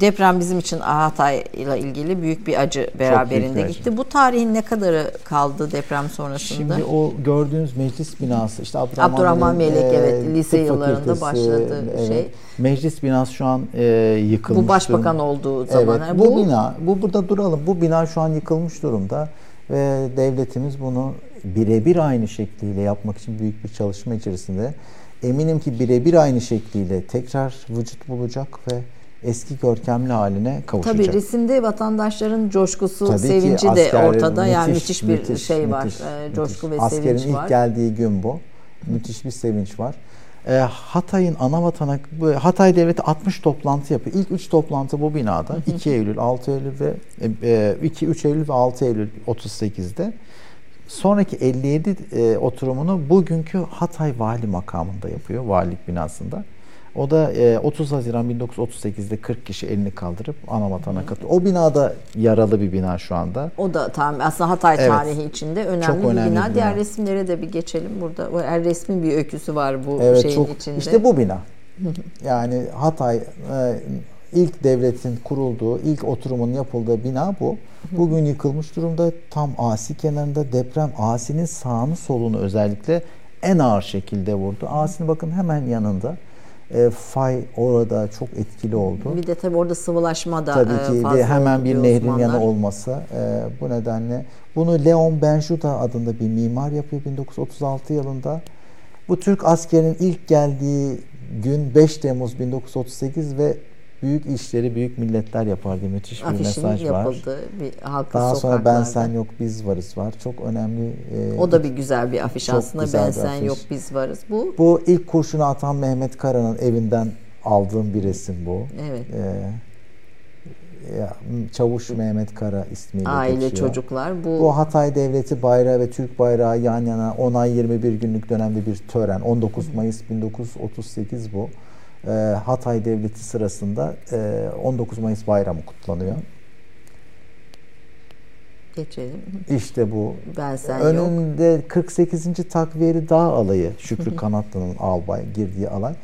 deprem bizim için Hatay ile ilgili büyük bir acı beraberinde gitti. Acı. Bu tarihin ne kadarı kaldı deprem sonrasında? Şimdi o gördüğünüz meclis binası işte Abdurrahman, Abdurrahman Melek, Melek evet lise yıllarında başladı evet. şey. Meclis binası şu an e, yıkılmış. Bu başbakan durumda. olduğu zaman. Evet, bu, bu bina, bu burada duralım. Bu bina şu an yıkılmış durumda ve devletimiz bunu birebir aynı şekliyle yapmak için büyük bir çalışma içerisinde. Eminim ki birebir aynı şekliyle tekrar vücut bulacak ve eski görkemli haline kavuşacak. Tabii resimde vatandaşların coşkusu, Tabii sevinci de ortada. Müthiş, yani müthiş bir müthiş, şey var. Müthiş, e, coşku müthiş. ve Askerin sevinç var. ilk geldiği gün bu. Müthiş bir sevinç var. E, Hatay'ın ana vatanı, Hatay Devleti 60 toplantı yapıyor. İlk 3 toplantı bu binada. 2 Eylül, 6 Eylül ve e, 2 3 Eylül ve 6 Eylül 38'de. Sonraki 57 e, oturumunu bugünkü Hatay Vali makamında yapıyor, valilik binasında. O da e, 30 Haziran 1938'de 40 kişi elini kaldırıp ana vatana katılıyor. O binada yaralı bir bina şu anda. O da tam aslında Hatay evet. tarihi içinde önemli, çok bir, önemli bina. bir bina. Diğer resimlere de bir geçelim. Burada her resmin bir öyküsü var bu evet, şeyin çok, içinde. İşte bu bina. yani Hatay e, ilk devletin kurulduğu, ilk oturumun yapıldığı bina bu. Bugün yıkılmış durumda. Tam Asi kenarında deprem Asi'nin sağını solunu özellikle en ağır şekilde vurdu. Asi'nin bakın hemen yanında. E, fay orada çok etkili oldu. Bir de tabii orada sıvılaşma da tabii ki fazla ve hemen bir nehrin uzmanlar. yanı olması e, bu nedenle bunu Leon Benjuda adında bir mimar yapıyor 1936 yılında. Bu Türk askerinin ilk geldiği gün 5 Temmuz 1938 ve büyük işleri büyük milletler yapar diye müthiş bir Afişin mesaj yapıldı, var. Bir halka Daha sonra ben sen yok biz varız var. Çok önemli. E, o da bir güzel bir afiş aslında. Ben sen afiş. yok biz varız. Bu Bu ilk kurşunu atan Mehmet Kara'nın evinden aldığım bir resim bu. Evet. Ya, Çavuş Mehmet Kara ismiyle Aile geçiyor. çocuklar. Bu... bu Hatay Devleti bayrağı ve Türk bayrağı yan yana 10 ay 21 günlük dönemde bir tören. 19 Mayıs 1938 bu. E, Hatay Devleti sırasında e, 19 Mayıs bayramı kutlanıyor. Geçelim. İşte bu. Ben sen Önünde yok. 48. Takviyeli Dağ Alayı Şükrü Kanatlı'nın albay girdiği alay.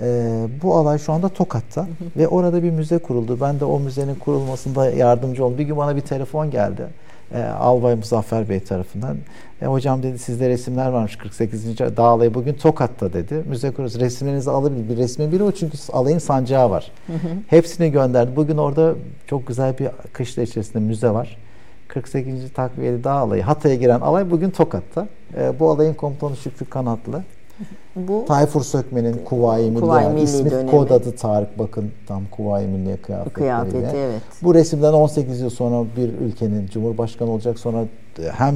Ee, bu alay şu anda Tokat'ta ve orada bir müze kuruldu. Ben de o müzenin kurulmasında yardımcı oldum. Bir gün bana bir telefon geldi. Ee, albay Muzaffer Bey tarafından. E, hocam dedi sizde resimler varmış 48. Dağ Alayı bugün Tokat'ta dedi. Müze kuruyoruz. Resimlerinizi alabilir. Bir resmin biri o çünkü alayın sancağı var. Hepsini gönderdi. Bugün orada çok güzel bir kışla içerisinde müze var. 48. Takviyeli Dağ Alayı. Hatay'a giren alay bugün Tokat'ta. E, bu alayın komutanı Şükrü Kanatlı. Bu Tayfur Sökmen'in Kuvayi Milli, Kuvayi Milli ismi dönemi. kod adı Tarık bakın tam Kuvayi Milli kıyafeti. Kıyafeti evet. Bu resimden 18 yıl sonra bir ülkenin cumhurbaşkanı olacak sonra hem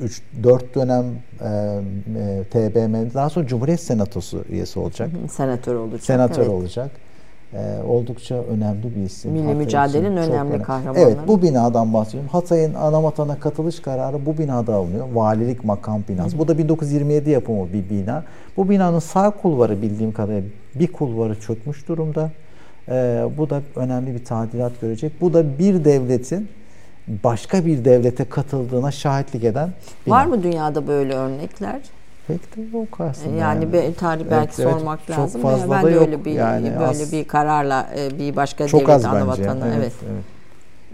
3 4 dönem e, e, TBMM daha sonra Cumhuriyet Senatosu üyesi olacak. Senatör olacak. Senatör evet. olacak e, oldukça önemli bir isim. Milli mücadelenin önemli, önemli kahramanları. Evet bu binadan bahsediyorum. Hatay'ın anavatana katılış kararı bu binada alınıyor. Valilik makam binası. Hı. Bu da 1927 yapımı bir bina. Bu binanın sağ kulvarı bildiğim kadarıyla bir kulvarı çökmüş durumda. E, bu da önemli bir tadilat görecek. Bu da bir devletin başka bir devlete katıldığına şahitlik eden bina. Var mı dünyada böyle örnekler? Pek de yok aslında. Yani, yani. bir tarih belki evet, sormak evet, lazım. Çok fazla ben de öyle bir yani böyle bir kararla e, bir başka çok devlet ana vatanı evet. evet. evet.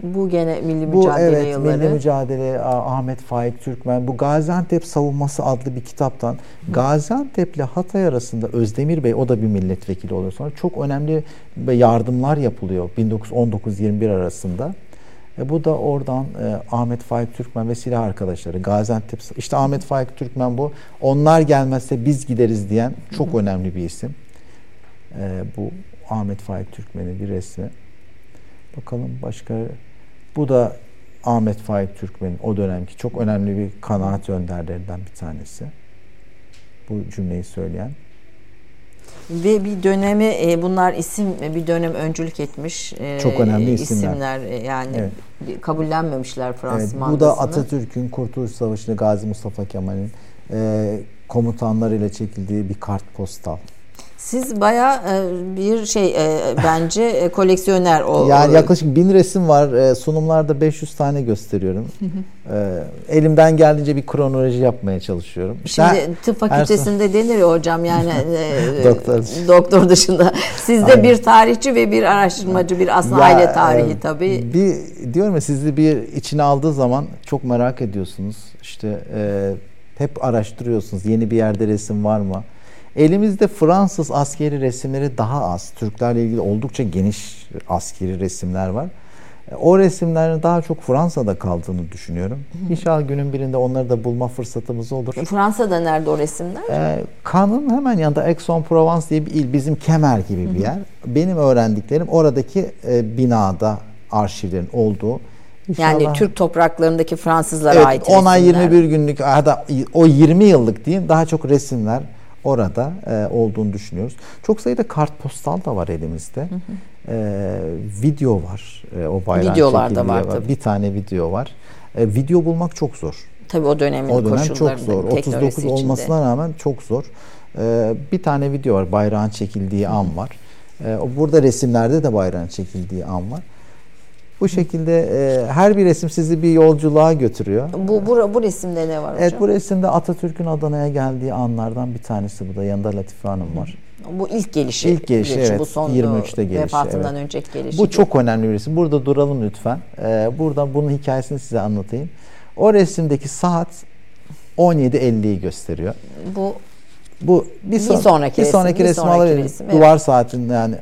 Bu gene milli bu, mücadele evet, yılları. Milli mücadele Ahmet Faik Türkmen. Bu Gaziantep savunması adlı bir kitaptan. Gaziantep ile Hatay arasında Özdemir Bey o da bir milletvekili oluyor sonra. Çok önemli yardımlar yapılıyor 1919-21 arasında. E bu da oradan e, Ahmet Faik Türkmen ve silah arkadaşları Gaziantep işte Ahmet Faik Türkmen bu onlar gelmezse biz gideriz diyen çok önemli bir isim. E, bu Ahmet Faik Türkmen'in bir resmi. Bakalım başka bu da Ahmet Faik Türkmen'in o dönemki çok önemli bir kanaat önderlerinden bir tanesi. Bu cümleyi söyleyen. Ve bir dönemi e, bunlar isim bir dönem öncülük etmiş. E, Çok önemli isimler. isimler e, yani evet. kabullenmemişler Fransız evet, Bu da Atatürk'ün Kurtuluş Savaşı'nda Gazi Mustafa Kemal'in e, komutanlarıyla çekildiği bir kart postal. Siz baya bir şey bence koleksiyoner o. Yani yaklaşık bin resim var. Sunumlarda 500 tane gösteriyorum. Elimden geldiğince bir kronoloji yapmaya çalışıyorum. Şimdi ben, tıp fakültesinde denir ya hocam yani doktor. doktor dışında. Sizde Aynen. bir tarihçi ve bir araştırmacı bir aslında ya, aile tarihi e, tabii. Bir diyorum ya sizi bir içine aldığı zaman çok merak ediyorsunuz. İşte e, hep araştırıyorsunuz. Yeni bir yerde resim var mı? Elimizde Fransız askeri resimleri daha az. Türklerle ilgili oldukça geniş askeri resimler var. O resimlerin daha çok Fransa'da kaldığını düşünüyorum. İnşallah günün birinde onları da bulma fırsatımız olur. Fransa'da nerede o resimler? Ee, Cannes'ın hemen yanında Aix-en-Provence diye bir il, bizim Kemer gibi bir yer. Benim öğrendiklerim oradaki e, binada arşivlerin olduğu. İnşallah. Yani Türk topraklarındaki Fransızlara evet, ait 10 ay 21 günlük da o 20 yıllık diyeyim daha çok resimler orada e, olduğunu düşünüyoruz. Çok sayıda kartpostal da var elimizde. Hı hı. E, video var. E, o bayrağın Videolar da var, var. Bir tane video var. E, video bulmak çok zor. Tabii o dönemin o dönem çok zor. 39 içinde. olmasına rağmen çok zor. E, bir tane video var. Bayrağın çekildiği an var. E, burada resimlerde de bayrağın çekildiği an var. Bu şekilde e, her bir resim sizi bir yolculuğa götürüyor. Bu, bu, bu resimde ne var hocam? Evet bu resimde Atatürk'ün Adana'ya geldiği anlardan bir tanesi bu da. Yanında Latife Hanım var. Bu ilk gelişi. İlk gelişi, gelişi evet. Bu son 23'te gelişi. Vefatından evet. önceki gelişi. Bu çok önemli bir resim. Burada duralım lütfen. Ee, buradan bunun hikayesini size anlatayım. O resimdeki saat 17.50'yi gösteriyor. Bu bu bir, son, bir sonraki bir sonraki resim, sonraki alabilirim. Resim, evet. Duvar saatin yani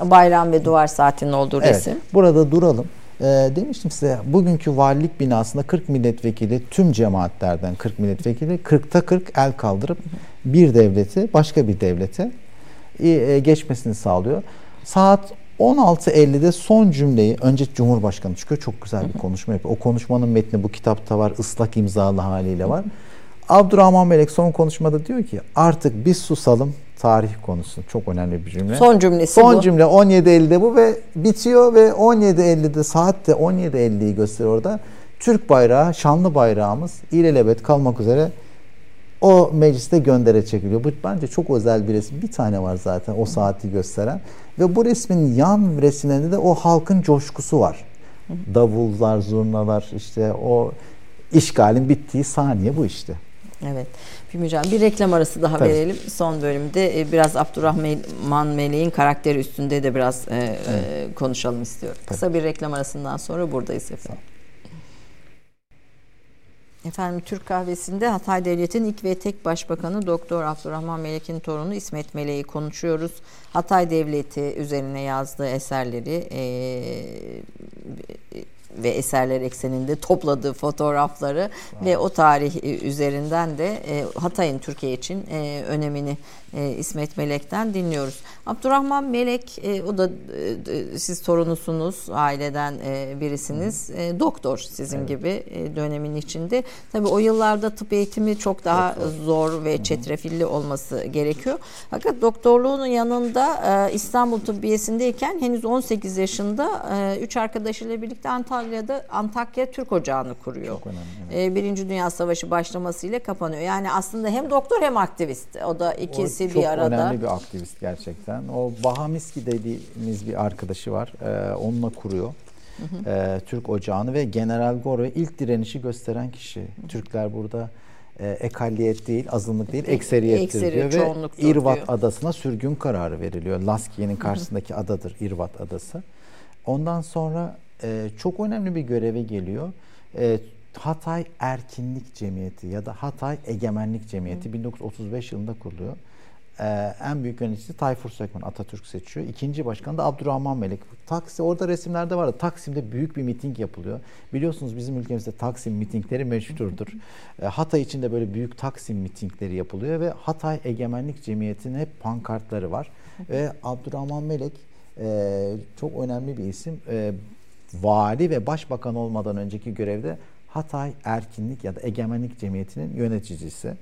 Bayram ve duvar saatinin olduğu evet, resim. Burada duralım. E, demiştim size bugünkü valilik binasında 40 milletvekili tüm cemaatlerden 40 milletvekili 40'ta 40 el kaldırıp bir devleti başka bir devlete e, geçmesini sağlıyor. Saat 16.50'de son cümleyi önce Cumhurbaşkanı çıkıyor. Çok güzel bir konuşma yapıyor. O konuşmanın metni bu kitapta var. ıslak imzalı haliyle var. Abdurrahman Melek son konuşmada diyor ki artık biz susalım tarih konusu. Çok önemli bir cümle. Son cümlesi Son bu. cümle 17.50'de bu ve bitiyor ve 17.50'de saatte 17.50'yi gösteriyor orada. Türk bayrağı, şanlı bayrağımız ilelebet kalmak üzere o mecliste göndere çekiliyor. Bu bence çok özel bir resim. Bir tane var zaten o saati gösteren. Ve bu resmin yan resimlerinde de o halkın coşkusu var. Davullar, zurnalar işte o işgalin bittiği saniye bu işte. Evet. Hocam bir reklam arası daha Tabii. verelim. Son bölümde e, biraz Abdurrahman Meleğin karakteri üstünde de biraz e, e konuşalım istiyorum. Tabii. Kısa bir reklam arasından sonra buradayız efendim. Efendim Türk kahvesinde Hatay Devleti'nin ilk ve tek başbakanı Doktor Abdurrahman Melek'in torunu İsmet Melek'i konuşuyoruz. Hatay Devleti üzerine yazdığı eserleri e, ve eserler ekseninde topladığı fotoğrafları ve o tarih e, üzerinden de e, Hatay'ın Türkiye için e, önemini İsmet Melek'ten dinliyoruz. Abdurrahman Melek o da siz torunusunuz, aileden birisiniz. Doktor sizin evet. gibi dönemin içinde. Tabii o yıllarda tıp eğitimi çok daha zor ve çetrefilli olması gerekiyor. Fakat doktorluğunun yanında İstanbul Tıbbiyesi'ndeyken henüz 18 yaşında üç arkadaşıyla birlikte Antalya'da Antakya Türk Ocağı'nı kuruyor. Çok önemli. Evet. E, Birinci Dünya Savaşı başlamasıyla kapanıyor. Yani aslında hem doktor hem aktivist. O da ikisi ikisi bir arada. Çok önemli bir aktivist gerçekten. O Bahamiski dediğimiz bir arkadaşı var. Ee, onunla kuruyor. Hı hı. Ee, Türk Ocağı'nı ve General Gore ilk direnişi gösteren kişi. Hı hı. Türkler burada e, ekalliyet değil, azınlık değil, ekseriyettir Ekseri, diyor ve İrvat diyor. adasına sürgün kararı veriliyor. Laskiye'nin karşısındaki hı hı. adadır İrvat adası. Ondan sonra e, çok önemli bir göreve geliyor. E, Hatay Erkinlik Cemiyeti ya da Hatay Egemenlik Cemiyeti Hı. 1935 yılında kuruluyor. Ee, en büyük yöneticisi Tayfur Sökmen Atatürk seçiyor. İkinci başkan da Abdurrahman Melek. Taksim orada resimlerde vardı. Taksim'de büyük bir miting yapılıyor. Biliyorsunuz bizim ülkemizde Taksim mitingleri meşhurdur. Ee, Hatay için de böyle büyük Taksim mitingleri yapılıyor ve Hatay Egemenlik Cemiyeti'nin hep pankartları var. ve Abdurrahman Melek e, çok önemli bir isim. E, vali ve başbakan olmadan önceki görevde Hatay Erkinlik ya da Egemenlik Cemiyeti'nin yöneticisi.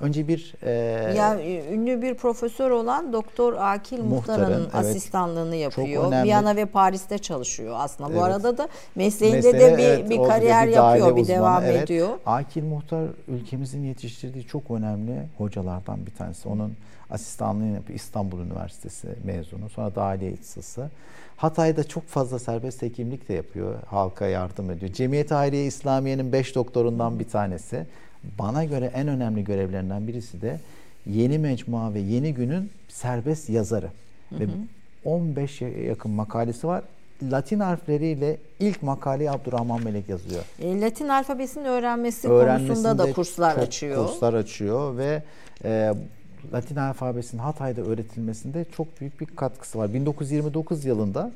Önce bir e, ya ünlü bir profesör olan Doktor Akil Muhtar'ın evet, asistanlığını yapıyor. Viyana ve Paris'te çalışıyor aslında. Evet. Bu arada da mesleğinde Mesleğine, de bir evet, bir kariyer bir yapıyor, uzmanı, bir devam evet. ediyor. Akil Muhtar ülkemizin yetiştirdiği çok önemli hocalardan bir tanesi. Onun asistanlığını yapıyor. İstanbul Üniversitesi mezunu. Sonra dahiliye ihtisası. Hatay'da çok fazla serbest hekimlik de yapıyor. Halka yardım ediyor. Cemiyet Aile İslamiye'nin beş doktorundan bir tanesi. Bana göre en önemli görevlerinden birisi de Yeni Mecmua ve Yeni Gün'ün serbest yazarı. Hı hı. Ve 15 yakın makalesi var. Latin harfleriyle ilk makaleyi Abdurrahman Melek yazıyor. E, Latin alfabesini öğrenmesi konusunda da kurslar açıyor. Kurslar açıyor ve e, Latin alfabesinin Hatay'da öğretilmesinde çok büyük bir katkısı var. 1929 yılında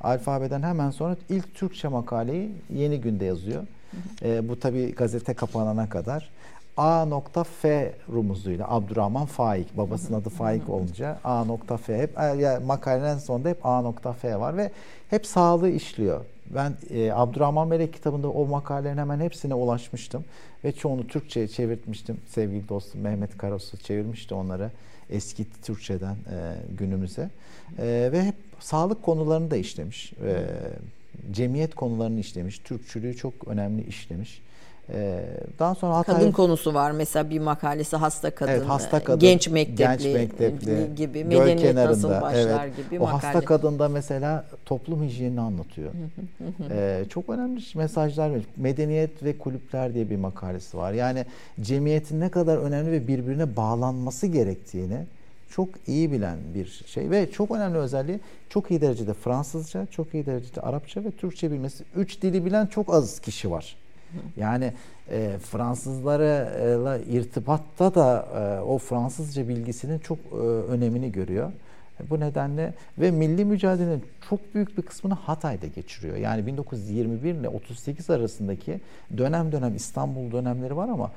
alfabeden hemen sonra ilk Türkçe makaleyi Yeni Gün'de yazıyor. E, bu tabi gazete kapanana kadar. A.F rumuzuyla Abdurrahman Faik babasının adı Faik olunca A.F hep yani makalenin sonunda hep A.F var ve hep sağlığı işliyor. Ben e, Abdurrahman Melek kitabında o makalelerin hemen hepsine ulaşmıştım ve çoğunu Türkçe'ye çevirtmiştim. Sevgili dostum Mehmet Karasu çevirmişti onları eski Türkçeden e, günümüze e, ve hep sağlık konularını da işlemiş. E, cemiyet konularını işlemiş. Türkçülüğü çok önemli işlemiş. Ee, daha sonra Hatay... Kadın konusu var mesela bir makalesi hasta kadın, evet, hasta kadın genç mektepli, genç mektepli gibi medeniyet nasıl başlar evet. gibi o makale. hasta kadında mesela toplum hijyenini anlatıyor. ee, çok önemli mesajlar veriyor. Medeniyet ve kulüpler diye bir makalesi var. Yani cemiyetin ne kadar önemli ve birbirine bağlanması gerektiğini çok iyi bilen bir şey ve çok önemli özelliği çok iyi derecede Fransızca, çok iyi derecede Arapça ve Türkçe bilmesi. Üç dili bilen çok az kişi var. Yani e, Fransızlarla irtibatta da e, o Fransızca bilgisinin çok e, önemini görüyor. Bu nedenle ve milli mücadelenin çok büyük bir kısmını Hatay'da geçiriyor. Yani 1921 ile 38 arasındaki dönem dönem İstanbul dönemleri var ama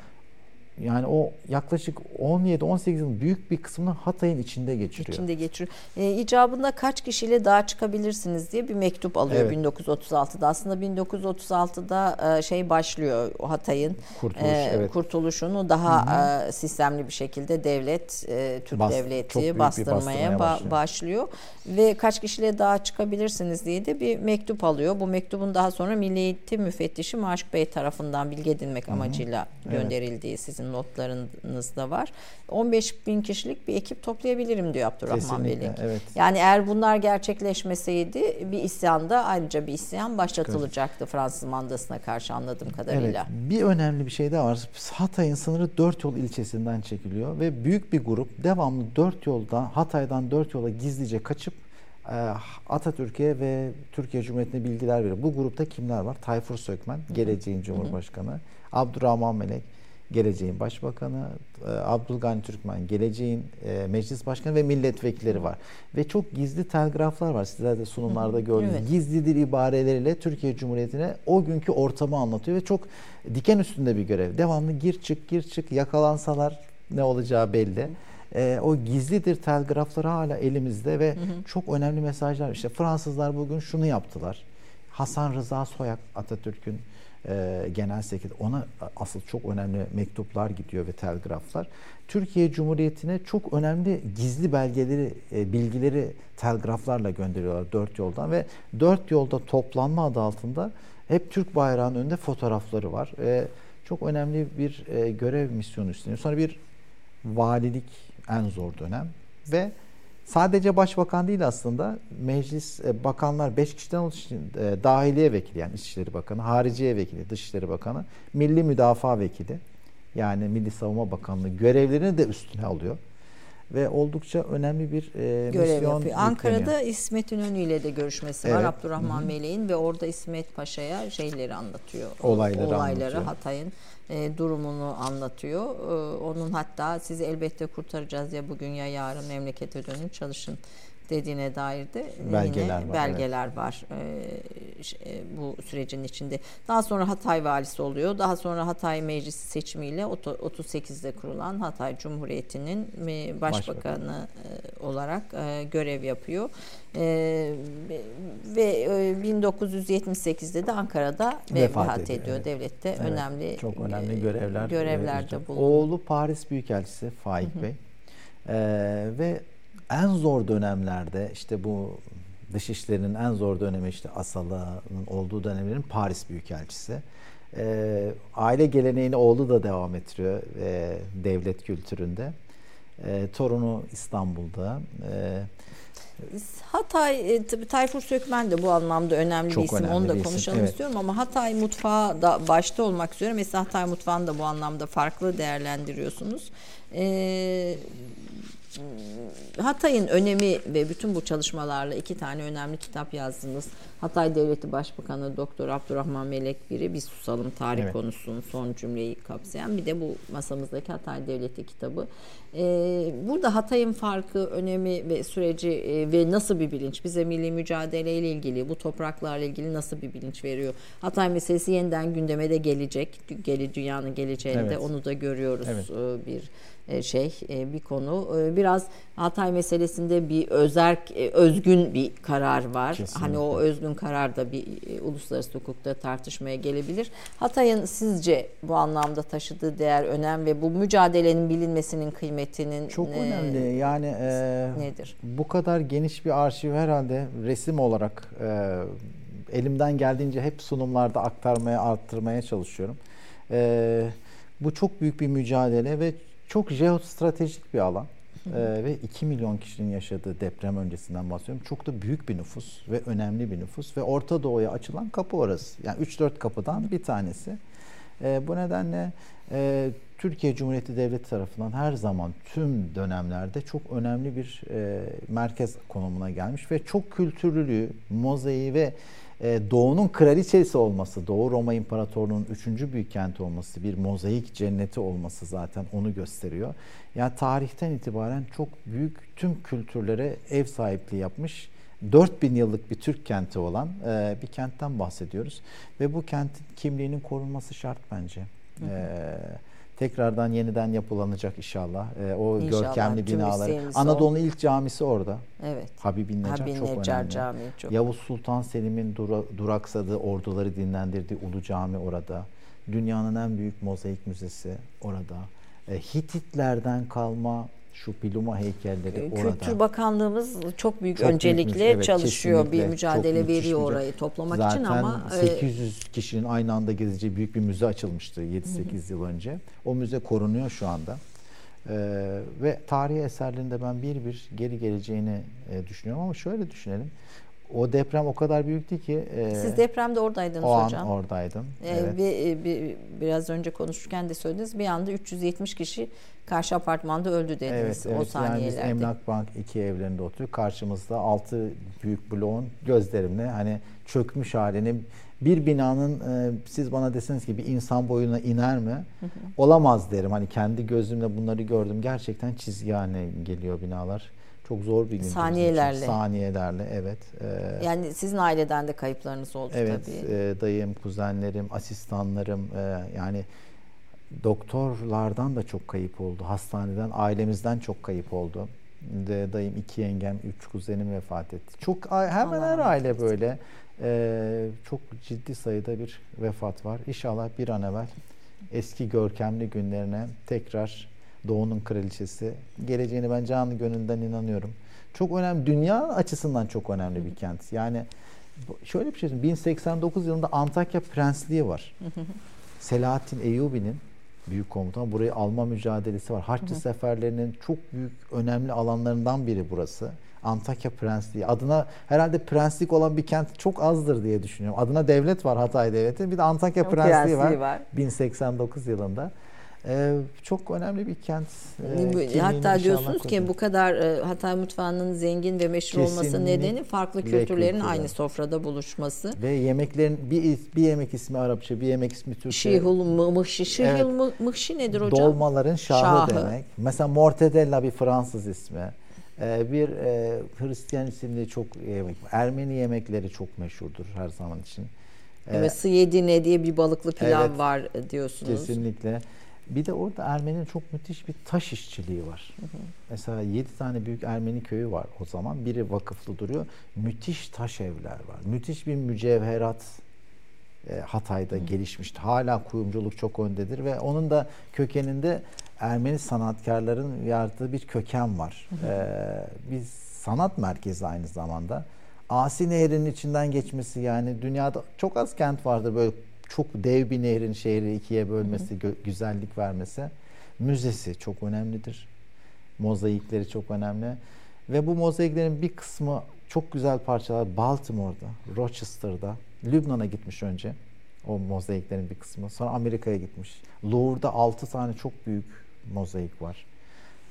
yani o yaklaşık 17-18 yılın büyük bir kısmını Hatay'ın içinde geçiriyor. İçinde geçiriyor. E, icabında kaç kişiyle daha çıkabilirsiniz diye bir mektup alıyor evet. 1936'da. Aslında 1936'da e, şey başlıyor Hatay'ın Kurtuluş, e, evet. kurtuluşunu daha E, sistemli bir şekilde devlet, e, Türk Bas, devleti bastırmaya, bastırmaya başlıyor. başlıyor. Ve kaç kişiyle daha çıkabilirsiniz diye de bir mektup alıyor. Bu mektubun daha sonra Milli Eğitim Müfettişi Maşuk Bey tarafından bilgi edinmek amacıyla Hı-hı. gönderildiği evet. sizin zaten notlarınızda var. 15 bin kişilik bir ekip toplayabilirim diyor Abdurrahman Beylik. Evet. Yani eğer bunlar gerçekleşmeseydi bir isyanda ayrıca bir isyan başlatılacaktı Fransız mandasına karşı anladığım kadarıyla. Evet. Bir önemli bir şey daha var. Hatay'ın sınırı dört yol ilçesinden çekiliyor ve büyük bir grup devamlı dört yolda Hatay'dan dört yola gizlice kaçıp e, Atatürk'e ve Türkiye Cumhuriyeti'ne bilgiler veriyor. Bu grupta kimler var? Tayfur Sökmen, geleceğin Cumhurbaşkanı. Abdurrahman Melek, geleceğin Başbakanı. E, Abdülgani Türkmen, geleceğin e, Meclis Başkanı ve milletvekilleri var. Ve çok gizli telgraflar var. Sizler de sunumlarda gördünüz. Evet. Gizlidir ibareleriyle Türkiye Cumhuriyeti'ne o günkü ortamı anlatıyor ve çok diken üstünde bir görev. Devamlı gir çık gir çık yakalansalar ne olacağı belli. E, o gizlidir telgrafları hala elimizde ve hı hı. çok önemli mesajlar. İşte Fransızlar bugün şunu yaptılar. Hasan Rıza Soyak Atatürk'ün e, genel sekreteri ona asıl çok önemli mektuplar gidiyor ve telgraflar. Türkiye Cumhuriyeti'ne çok önemli gizli belgeleri, e, bilgileri telgraflarla gönderiyorlar dört yoldan ve dört yolda toplanma adı altında hep Türk bayrağının önünde fotoğrafları var. E, çok önemli bir e, görev misyonu üstleniyor. Sonra bir valilik en zor dönem ve sadece başbakan değil aslında meclis e, bakanlar 5 kişiden oluşan e, dahiliye vekili yani İçişleri Bakanı, Hariciye Vekili, Dışişleri Bakanı, Milli Müdafaa Vekili. Yani Milli Savunma Bakanlığı görevlerini de üstüne alıyor ve oldukça önemli bir e, görev misyon yapıyor. Ankara'da İsmet İnönü ile de görüşmesi evet. var Abdurrahman Meleğin ve orada İsmet Paşa'ya şeyleri anlatıyor. Olayları, olayları anlatıyor. Hatay'ın e, durumunu anlatıyor. E, onun hatta sizi elbette kurtaracağız ya bugün ya yarın memlekete dönün çalışın dediğine dair de belgeler yine var, belgeler evet. var e, bu sürecin içinde. Daha sonra Hatay valisi oluyor. Daha sonra Hatay Meclisi seçimiyle 38'de kurulan Hatay Cumhuriyeti'nin başbakanı Başbakan. olarak görev yapıyor. Ve 1978'de de Ankara'da vefat, vefat ediyor. ediyor. Devlette evet, önemli çok önemli görevler görevlerde bulunuyor. Oğlu Paris Büyükelçisi Faik hı hı. Bey. Ee, ve en zor dönemlerde işte bu dışişlerinin en zor dönemi işte Asala'nın olduğu dönemlerin Paris Büyükelçisi. E, aile geleneğini oğlu da devam ettiriyor e, devlet kültüründe. E, torunu İstanbul'da. E, Hatay, e, tabii Tayfur Sökmen de bu anlamda önemli Çok bir isim. Önemli Onu da konuşalım evet. istiyorum ama Hatay mutfağı da başta olmak üzere mesela Hatay mutfağını da bu anlamda farklı değerlendiriyorsunuz. Ee, Hatay'ın önemi ve bütün bu çalışmalarla iki tane önemli kitap yazdınız. Hatay Devleti Başbakanı Doktor Abdurrahman Melek biri bir susalım tarih evet. konusunun son cümleyi kapsayan bir de bu masamızdaki Hatay Devleti kitabı. Ee, burada Hatay'ın farkı, önemi ve süreci e, ve nasıl bir bilinç bize milli mücadele ile ilgili bu topraklarla ilgili nasıl bir bilinç veriyor? Hatay meselesi yeniden gündeme de gelecek. Geli dünyanın geleceğinde evet. onu da görüyoruz evet. E, bir şey bir konu. Biraz Hatay meselesinde bir özerk özgün bir karar var. Kesinlikle. Hani o özgün karar da bir uluslararası hukukta tartışmaya gelebilir. Hatay'ın sizce bu anlamda taşıdığı değer, önem ve bu mücadelenin bilinmesinin kıymetinin çok ne, önemli. Yani e, nedir? Bu kadar geniş bir arşiv herhalde resim olarak e, elimden geldiğince hep sunumlarda aktarmaya, arttırmaya çalışıyorum. E, bu çok büyük bir mücadele ve çok jeostratejik bir alan. Ee, ve 2 milyon kişinin yaşadığı deprem öncesinden bahsediyorum. Çok da büyük bir nüfus ve önemli bir nüfus ve Orta Doğu'ya açılan kapı orası. Yani 3-4 kapıdan bir tanesi. Ee, bu nedenle e, Türkiye Cumhuriyeti Devleti tarafından her zaman tüm dönemlerde çok önemli bir e, merkez konumuna gelmiş ve çok kültürlülüğü, mozaiği ve Doğu'nun kraliçesi olması, Doğu Roma İmparatorluğu'nun üçüncü büyük kenti olması, bir mozaik cenneti olması zaten onu gösteriyor. Yani tarihten itibaren çok büyük tüm kültürlere ev sahipliği yapmış 4000 yıllık bir Türk kenti olan e, bir kentten bahsediyoruz. Ve bu kentin kimliğinin korunması şart bence. Hı hı. E, tekrardan yeniden yapılanacak inşallah. E, o inşallah, görkemli binalar. Anadolu'nun ilk camisi orada. Evet. Habibin Necar Habib çok Necar önemli. Camii çok. Yavuz Sultan Selim'in dura, duraksadığı, orduları dinlendirdiği Ulu Cami orada. Dünyanın en büyük mozaik müzesi orada. E, Hititlerden kalma şu Piluma heykelleri Kültür orada. Kültür Bakanlığımız çok büyük çok öncelikle evet, çalışıyor. Bir mücadele veriyor orayı toplamak Zaten için ama 800 e, kişinin aynı anda gezeceği büyük bir müze açılmıştı 7-8 yıl önce. O müze korunuyor şu anda. Ee, ve tarihi eserlerinde ben bir bir geri geleceğini e, düşünüyorum ama şöyle düşünelim. O deprem o kadar büyüktü ki. E, Siz depremde oradaydınız o hocam. O an oradaydım. E, evet. bir, bir, biraz önce konuşurken de söylediniz. Bir anda 370 kişi karşı apartmanda öldü dediniz evet, o saniyelerde. Yani biz Emlak Bank iki evlerinde oturuyor. Karşımızda altı büyük bloğun gözlerimle hani çökmüş halini bir binanın e, siz bana deseniz ki bir insan boyuna iner mi? Hı hı. Olamaz derim. Hani kendi gözümle bunları gördüm. Gerçekten çizgi haline geliyor binalar. Çok zor bir gün. Saniyelerle. Saniyelerle evet. Ee, yani sizin aileden de kayıplarınız oldu evet, tabii. Evet e, dayım, kuzenlerim, asistanlarım e, yani doktorlardan da çok kayıp oldu. Hastaneden, ailemizden çok kayıp oldu. De, dayım iki yengem, üç kuzenim vefat etti. Çok hemen her aile böyle e, çok ciddi sayıda bir vefat var. İnşallah bir an evvel eski görkemli günlerine tekrar Doğu'nun kraliçesi geleceğini ben canlı gönülden inanıyorum. Çok önemli, dünya açısından çok önemli bir kent. Yani şöyle bir şey söyleyeyim. 1089 yılında Antakya Prensliği var. Selahattin Eyyubi'nin büyük komutan burayı alma mücadelesi var. Haçlı seferlerinin çok büyük önemli alanlarından biri burası. Antakya Prensliği. Adına herhalde prenslik olan bir kent çok azdır diye düşünüyorum. Adına devlet var Hatay Devleti. Bir de Antakya Prensliği, Prensliği var, var 1089 yılında. Ee, çok önemli bir kent. Ee, Hatta diyorsunuz ki bu kadar e, Hatay mutfağının zengin ve meşhur Kesinlikle olması nedeni farklı kültürlerin kültürler. aynı sofrada buluşması. Ve yemeklerin bir bir yemek ismi Arapça, bir yemek ismi Türkçe. Şihul mıhşi. Şihul evet. mıhşi nedir hocam? Dolmaların şahı, şahı demek. Mesela mortadella bir Fransız ismi. Ee, bir e, Hristiyan isimli çok yemek. Ermeni yemekleri çok meşhurdur her zaman için. Ee, evet, Sıyedine diye bir balıklı pilav evet, var diyorsunuz. Kesinlikle. Bir de orada Ermeni'nin çok müthiş bir taş işçiliği var. Hı hı. Mesela 7 tane büyük Ermeni köyü var o zaman. Biri vakıflı duruyor. Müthiş taş evler var. Müthiş bir mücevherat e, Hatay'da hı. gelişmişti. Hala kuyumculuk çok öndedir ve onun da kökeninde Ermeni sanatkarların yarattığı bir köken var. Hı hı. Ee, biz sanat merkezi aynı zamanda. Asi Nehri'nin içinden geçmesi yani dünyada çok az kent vardır böyle çok dev bir nehrin şehri ikiye bölmesi, gö- güzellik vermesi. Müzesi çok önemlidir. Mozaikleri çok önemli. Ve bu mozaiklerin bir kısmı çok güzel parçalar Baltimore'da, Rochester'da, Lübnan'a gitmiş önce. O mozaiklerin bir kısmı. Sonra Amerika'ya gitmiş. Louvre'da 6 tane çok büyük mozaik var.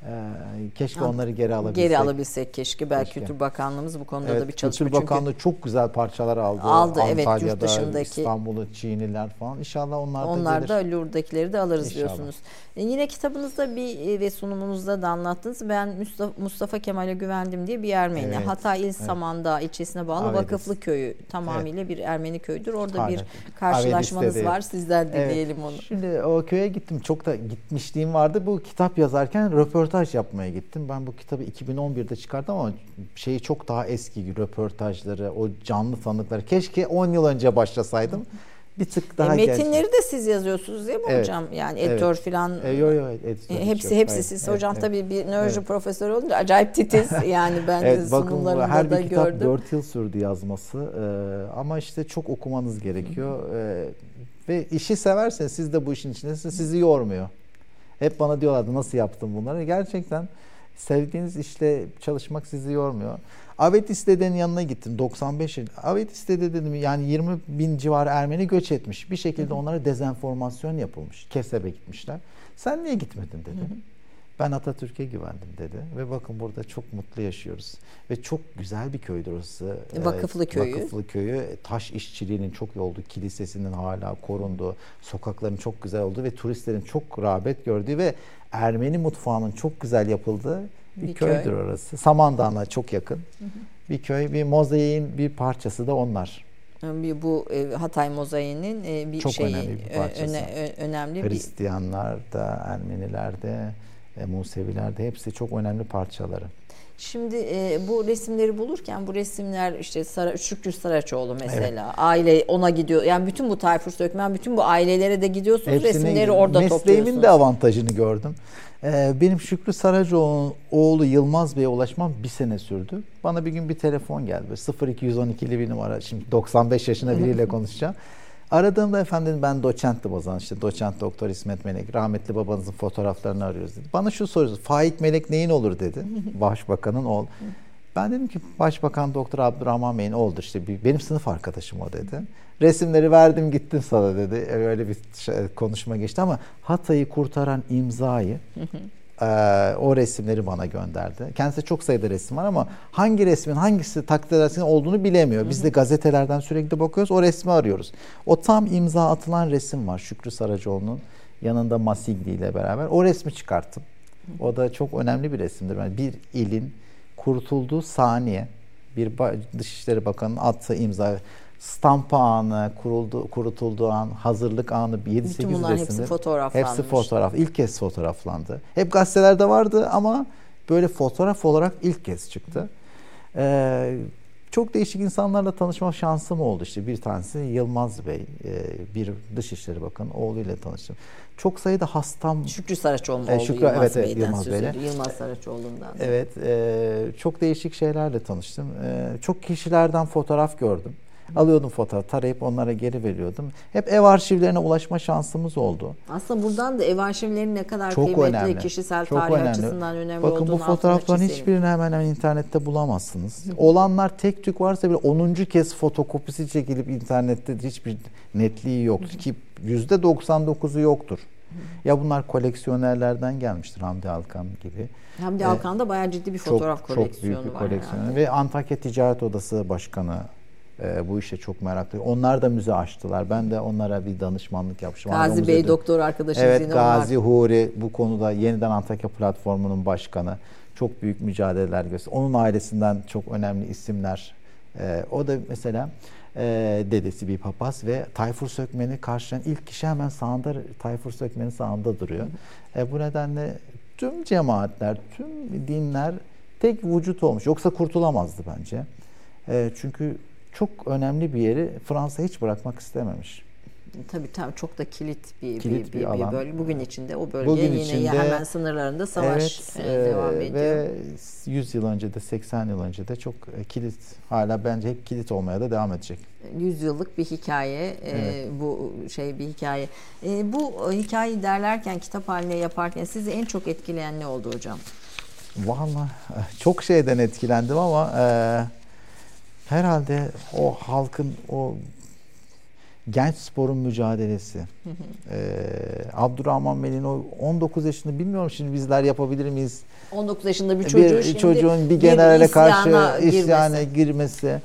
Ee, keşke onları geri alabilsek. Geri alabilsek keşke. Belki keşke. Kültür Bakanlığımız bu konuda evet, da bir çalışma. Kültür Bakanlığı Çünkü çok güzel parçalar aldı. Aldı Antalya'da, evet yurt dışındaki. İstanbul'u, Çiğniler falan. İnşallah onlar da Onlar da Lourdes'dakileri de alırız İnşallah. diyorsunuz. E, yine kitabınızda bir e, ve sunumunuzda da anlattınız. Ben Mustafa, Mustafa Kemal'e güvendim diye bir Ermeni. Evet, Hatay İl evet. Samandağ ilçesine bağlı Avedes. Vakıflı Köyü tamamıyla evet. bir Ermeni köyüdür. Orada Aynen. bir karşılaşmanız var. Sizler dinleyelim evet. onu. Şimdi o köye gittim. Çok da gitmişliğim vardı. Bu kitap yazarken röportaj yapmaya gittim. Ben bu kitabı 2011'de çıkardım ama şeyi çok daha eski röportajları, o canlı tanıkları. Keşke 10 yıl önce başlasaydım. Bir tık daha e, Metinleri genç. de siz yazıyorsunuz değil mi evet. hocam? Yani editör evet. falan. E, yo yo editör. E, hepsi hepsi Hayır. siz evet, hocam evet. tabii bir nöroloji evet. profesörü olunca acayip titiz. yani ben evet, sunumlarında her da bir kitap gördüm. 4 yıl sürdü yazması. Ee, ama işte çok okumanız gerekiyor. Ee, ve işi severseniz siz de bu işin içindesiniz. Sizi yormuyor. Hep bana diyorlardı nasıl yaptın bunları. Gerçekten Sevdiğiniz işte çalışmak sizi yormuyor. Avetis dedenin yanına gittim 95 yıl. Avetis dede dedim yani 20 bin civarı Ermeni göç etmiş. Bir şekilde onlara dezenformasyon yapılmış. Kesebe gitmişler. Sen niye gitmedin dedi. Hı hı. Ben Atatürk'e güvendim dedi. Ve bakın burada çok mutlu yaşıyoruz. Ve çok güzel bir köydür orası. Vakıflı köyü. Vakıflı köyü. Taş işçiliğinin çok iyi olduğu, kilisesinin hala korunduğu, sokakların çok güzel olduğu ve turistlerin çok rağbet gördüğü ve Ermeni mutfağının çok güzel yapıldığı bir, bir köydür köy. orası. Samandağ'ına çok yakın. Hı hı. Bir köy, bir mozaiğin bir parçası da onlar. Bir bu e, Hatay mozaiğinin e, bir çok şeyi önemli bir parçası. Öne, önemli Hristiyanlar da, Ermeniler de e, Museviler de hepsi çok önemli parçaları. Şimdi e, bu resimleri bulurken bu resimler işte Sara, Şükrü Saraçoğlu mesela evet. aile ona gidiyor. Yani bütün bu Tayfur Sökmen bütün bu ailelere de gidiyorsunuz Hepsini, resimleri orada mesleğimin topluyorsunuz. Mesleğimin de avantajını gördüm. Ee, benim Şükrü Saracoğlu'nun oğlu Yılmaz Bey'e ulaşmam bir sene sürdü. Bana bir gün bir telefon geldi. 0212'li bir numara. Şimdi 95 yaşında biriyle konuşacağım. Aradığımda efendim ben doçenttim o zaman işte doçent doktor İsmet Melek rahmetli babanızın fotoğraflarını arıyoruz dedi. Bana şu soruyor Faik Melek neyin olur dedi başbakanın oğlu. Ben dedim ki Başbakan Doktor Abdurrahman Bey'in oğludur işte benim sınıf arkadaşım o dedi. Resimleri verdim gittim sana dedi. Öyle bir şey, konuşma geçti ama Hatay'ı kurtaran imzayı e, o resimleri bana gönderdi. Kendisi çok sayıda resim var ama hangi resmin hangisi edersin olduğunu bilemiyor. Biz de gazetelerden sürekli bakıyoruz o resmi arıyoruz. O tam imza atılan resim var Şükrü Saracoğlu'nun yanında Masigli ile beraber. O resmi çıkarttım. O da çok önemli bir resimdir. Yani bir ilin kurtulduğu saniye bir Dışişleri Bakanı'nın attığı imza stampa anı, kuruldu, kurutulduğu an, hazırlık anı 7-8 resimde. hepsi fotoğraflanmış. Hepsi fotoğraf. ilk kez fotoğraflandı. Hep gazetelerde vardı ama böyle fotoğraf olarak ilk kez çıktı. Ee, çok değişik insanlarla tanışma şansım oldu. İşte bir tanesi Yılmaz Bey, e, bir Dışişleri Bakanı oğluyla tanıştım. Çok sayıda hastam... Şükrü Saraçoğlu e, Şükrü, Yılmaz evet, Bey'den Yılmaz Bey'le. Yılmaz Saraçoğlu'ndan. Evet, e, çok değişik şeylerle tanıştım. E, çok kişilerden fotoğraf gördüm. Alıyordum fotoğraf, tarayıp onlara geri veriyordum. Hep ev arşivlerine ulaşma şansımız oldu. Aslında buradan da ev arşivlerinin ne kadar Çok kıymetli, önemli. kişisel Çok tarih önemli. açısından önemli Bakın olduğunu bu fotoğrafların hiçbirini hemen hemen internette bulamazsınız. Olanlar tek tük varsa bile 10. kez fotokopisi çekilip internette hiçbir netliği yoktur ki %99'u yoktur. Ya bunlar koleksiyonerlerden gelmiştir Hamdi Alkan gibi. Hamdi Alkan da bayağı ciddi bir fotoğraf çok, koleksiyonu çok büyük bir var. Koleksiyonu. Yani. Ve Antakya Ticaret Odası Başkanı e, bu işe çok meraklı. Onlar da müze açtılar. Ben de onlara bir danışmanlık yapmışım. Gazi Bey doktor arkadaşım Evet yine Gazi onlar. Huri bu konuda yeniden Antakya platformunun başkanı. Çok büyük mücadeleler gösterdi. Onun ailesinden çok önemli isimler. E, o da mesela e, dedesi bir papaz ve Tayfur Sökmen'i karşılayan ilk kişi hemen sağında Tayfur Sökmen'in sağında duruyor. E, bu nedenle tüm cemaatler, tüm dinler tek vücut olmuş. Yoksa kurtulamazdı bence. E, çünkü çok önemli bir yeri Fransa hiç bırakmak istememiş. Tabii tabii çok da kilit bir kilit bir, bir, bir, bir bölge. Bugün içinde o bölge Bugün yine içinde, hemen sınırlarında savaş evet, e, devam ediyor. Ve 100 yıl önce de 80 yıl önce de çok e, kilit hala bence hep kilit olmaya da devam edecek. 100 yıllık bir hikaye e, evet. e, bu şey bir hikaye. E, bu hikayeyi derlerken kitap haline yaparken sizi en çok etkileyen ne oldu hocam? Vallahi çok şeyden etkilendim ama e, herhalde o halkın o genç sporun mücadelesi. ee, Abdurrahman Bey'in o 19 yaşında bilmiyorum şimdi bizler yapabilir miyiz? 19 yaşında bir çocuğun, bir, çocuğun bir generale karşı isyana girmesi. girmesi.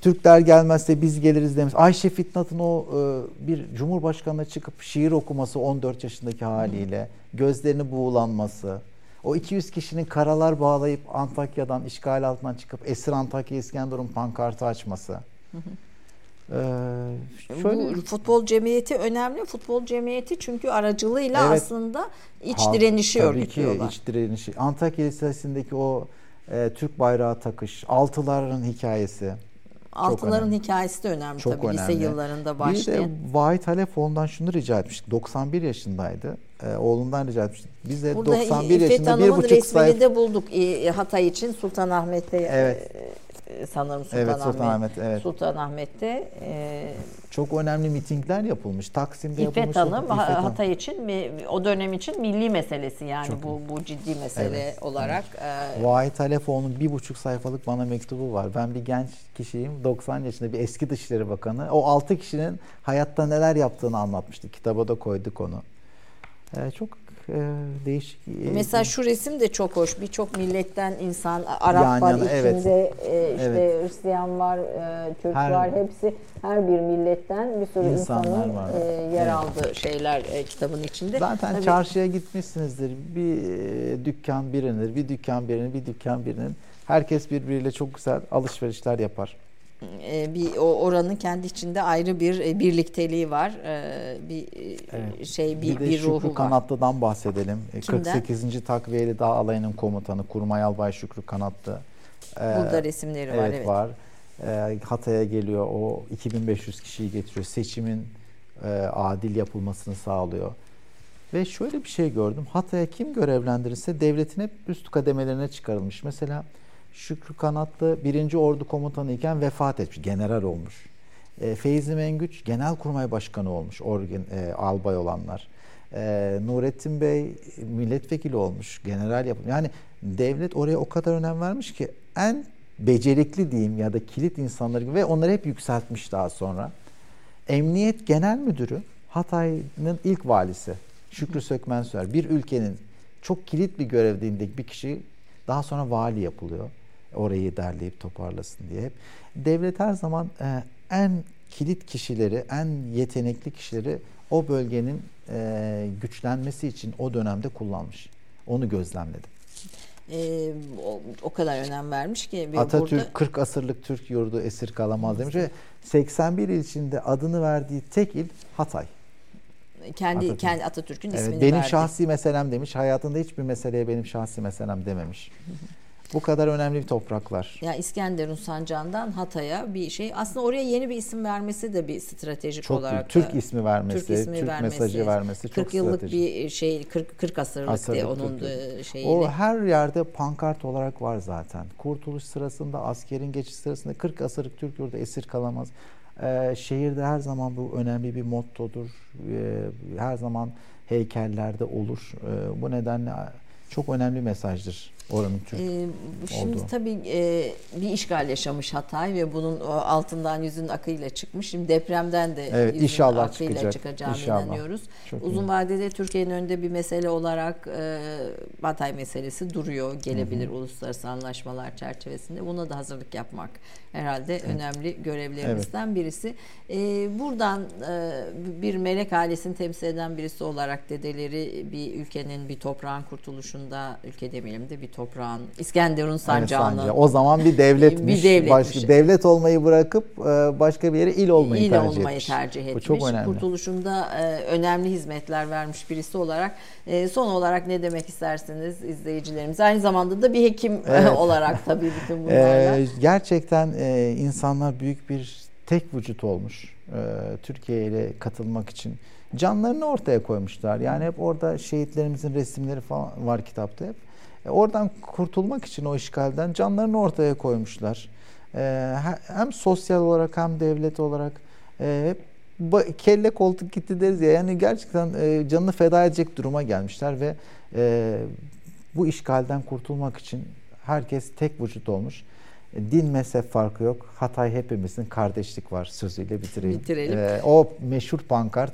Türkler gelmezse biz geliriz demiş. Ayşe Fitnat'ın o e, bir cumhurbaşkanına çıkıp şiir okuması 14 yaşındaki haliyle, gözlerini buğulanması. O 200 kişinin karalar bağlayıp Antakya'dan işgal altından çıkıp Esir Antakya İskenderun pankartı açması. Ee, şöyle... Bu futbol cemiyeti önemli. Futbol cemiyeti çünkü aracılığıyla evet. aslında iç ha, direnişi tabii örgütlüyorlar. Ki iç direnişi. Antakya Lisesi'ndeki o e, Türk bayrağı takış, altıların hikayesi. Altıların hikayesi de önemli çok tabii önemli. lise yıllarında başlayan. Bir de Vahit Halefoğlu'ndan şunu rica etmiştik. 91 yaşındaydı. Ee, oğlundan rica etmiştik. Biz de Burada 91 İffet yaşında bir buçuk sayfa. de bulduk Hatay için Sultanahmet'te evet. E, sanırım Sultanahmet. Evet, Sultanahmet, evet. Sultanahmet'te e, çok önemli mitingler yapılmış. Taksim'de İffet yapılmış. Hanım İffet Hanım Hatay için o dönem için milli meselesi yani çok bu bu ciddi mesele evet, olarak. Evet. E, Vahit Alefoğlu'nun bir buçuk sayfalık bana mektubu var. Ben bir genç kişiyim. 90 yaşında bir eski Dışişleri Bakanı. O 6 kişinin hayatta neler yaptığını anlatmıştı. Kitaba da koyduk onu. Ee, çok e, değişik. E, Mesela şu resim de çok hoş. Birçok milletten insan, Arap yan var yana, içinde, evet. e, işte evet. Hristiyan var, e, Türk her, var. Hepsi her bir milletten bir sürü insanın var. E, yer evet. aldığı şeyler e, kitabın içinde. Zaten Tabii, çarşıya gitmişsinizdir. Bir e, dükkan birinin, bir dükkan birinin, bir dükkan birinin. Herkes birbiriyle çok güzel alışverişler yapar. E, bir o oranın kendi içinde ayrı bir e, birlikteliği var. E, bir evet. şey bir, bir, bir ruhu Şükrü Kanatlı'dan bahsedelim. Kimden? 48. Takviyeli Dağ Alayı'nın komutanı Kurmay Albay Şükrü Kanatlı. Burada resimleri evet, var. Evet var. Hatay'a geliyor. O 2500 kişiyi getiriyor. Seçimin adil yapılmasını sağlıyor. Ve şöyle bir şey gördüm. Hatay'a kim görevlendirirse devletin hep üst kademelerine çıkarılmış. Mesela Şükrü Kanatlı birinci Ordu Komutanı iken vefat etmiş. General olmuş. E, Feyzi Mengüç Genelkurmay Başkanı olmuş. Orgen, e, albay olanlar. E, Nurettin Bey milletvekili olmuş. General yapmış. Yani devlet oraya o kadar önem vermiş ki en becerikli diyeyim ya da kilit insanları ve onları hep yükseltmiş daha sonra. Emniyet Genel Müdürü Hatay'ın ilk valisi Şükrü Sökmen Sörer. Bir ülkenin çok kilit bir görevdiğindeki bir kişi daha sonra vali yapılıyor orayı derleyip toparlasın diye hep. Devlet her zaman e, en kilit kişileri, en yetenekli kişileri o bölgenin e, güçlenmesi için o dönemde kullanmış. Onu gözlemledim. Ee, o, o kadar önem vermiş ki. Atatürk burada... 40 asırlık Türk yurdu esir kalamaz demiş ve 81 il içinde adını verdiği tek il Hatay. Kendi Atatürk. kendi Atatürk'ün evet, ismini benim verdi. şahsi meselem demiş. Hayatında hiçbir meseleye benim şahsi meselem dememiş. Bu kadar önemli bir topraklar. Ya İskenderun Sancağı'ndan Hatay'a bir şey. Aslında oraya yeni bir isim vermesi de bir stratejik çok olarak. Türk ismi vermesi, Türk, ismi Türk vermesi, mesajı vermesi 40 çok yıllık stratejik. bir şey 40 40 asırlık, asırlık diye onun da şeyi. O her yerde pankart olarak var zaten. Kurtuluş sırasında, askerin geçiş sırasında 40 asırlık Türk yurdu esir kalamaz. Ee, şehirde her zaman bu önemli bir mottodur. Ee, her zaman heykellerde olur. Ee, bu nedenle çok önemli mesajdır oranın Türk ee, Şimdi olduğu. tabii e, bir işgal yaşamış Hatay ve bunun altından yüzün akıyla çıkmış. Şimdi depremden de evet, yüzün inşallah akıyla çıkacak. çıkacağını inşallah. inanıyoruz. Çok Uzun iyi. vadede Türkiye'nin önünde bir mesele olarak e, Hatay meselesi duruyor. Gelebilir Hı-hı. uluslararası anlaşmalar çerçevesinde. Buna da hazırlık yapmak herhalde evet. önemli görevlerimizden evet. birisi. E, buradan e, bir melek ailesini temsil eden birisi olarak dedeleri bir ülkenin bir toprağın kurtuluşunda ülke demeyelim de bir toprağın İskenderun sancağının evet, o zaman bir devletmiş. bir devletmiş. Başka, devlet olmayı bırakıp e, başka bir yere il olmayı il tercih olmayı etmiş. tercih etmiş. Bu çok önemli. Kurtuluşunda e, önemli hizmetler vermiş birisi olarak e, son olarak ne demek istersiniz izleyicilerimiz? Aynı zamanda da bir hekim evet. olarak tabii bütün bunlarla. Gerçekten insanlar büyük bir tek vücut olmuş. Türkiye ile katılmak için canlarını ortaya koymuşlar. Yani hep orada şehitlerimizin resimleri falan var kitapta hep. E, oradan kurtulmak için o işgalden canlarını ortaya koymuşlar. E, hem sosyal olarak hem devlet olarak e, kelle koltuk gitti deriz ya yani gerçekten e, canını feda edecek duruma gelmişler ve e, bu işgalden kurtulmak için herkes tek vücut olmuş. Din mezhep farkı yok. Hatay hepimizin kardeşlik var sözüyle bitireyim. Bitirelim. E, o meşhur pankart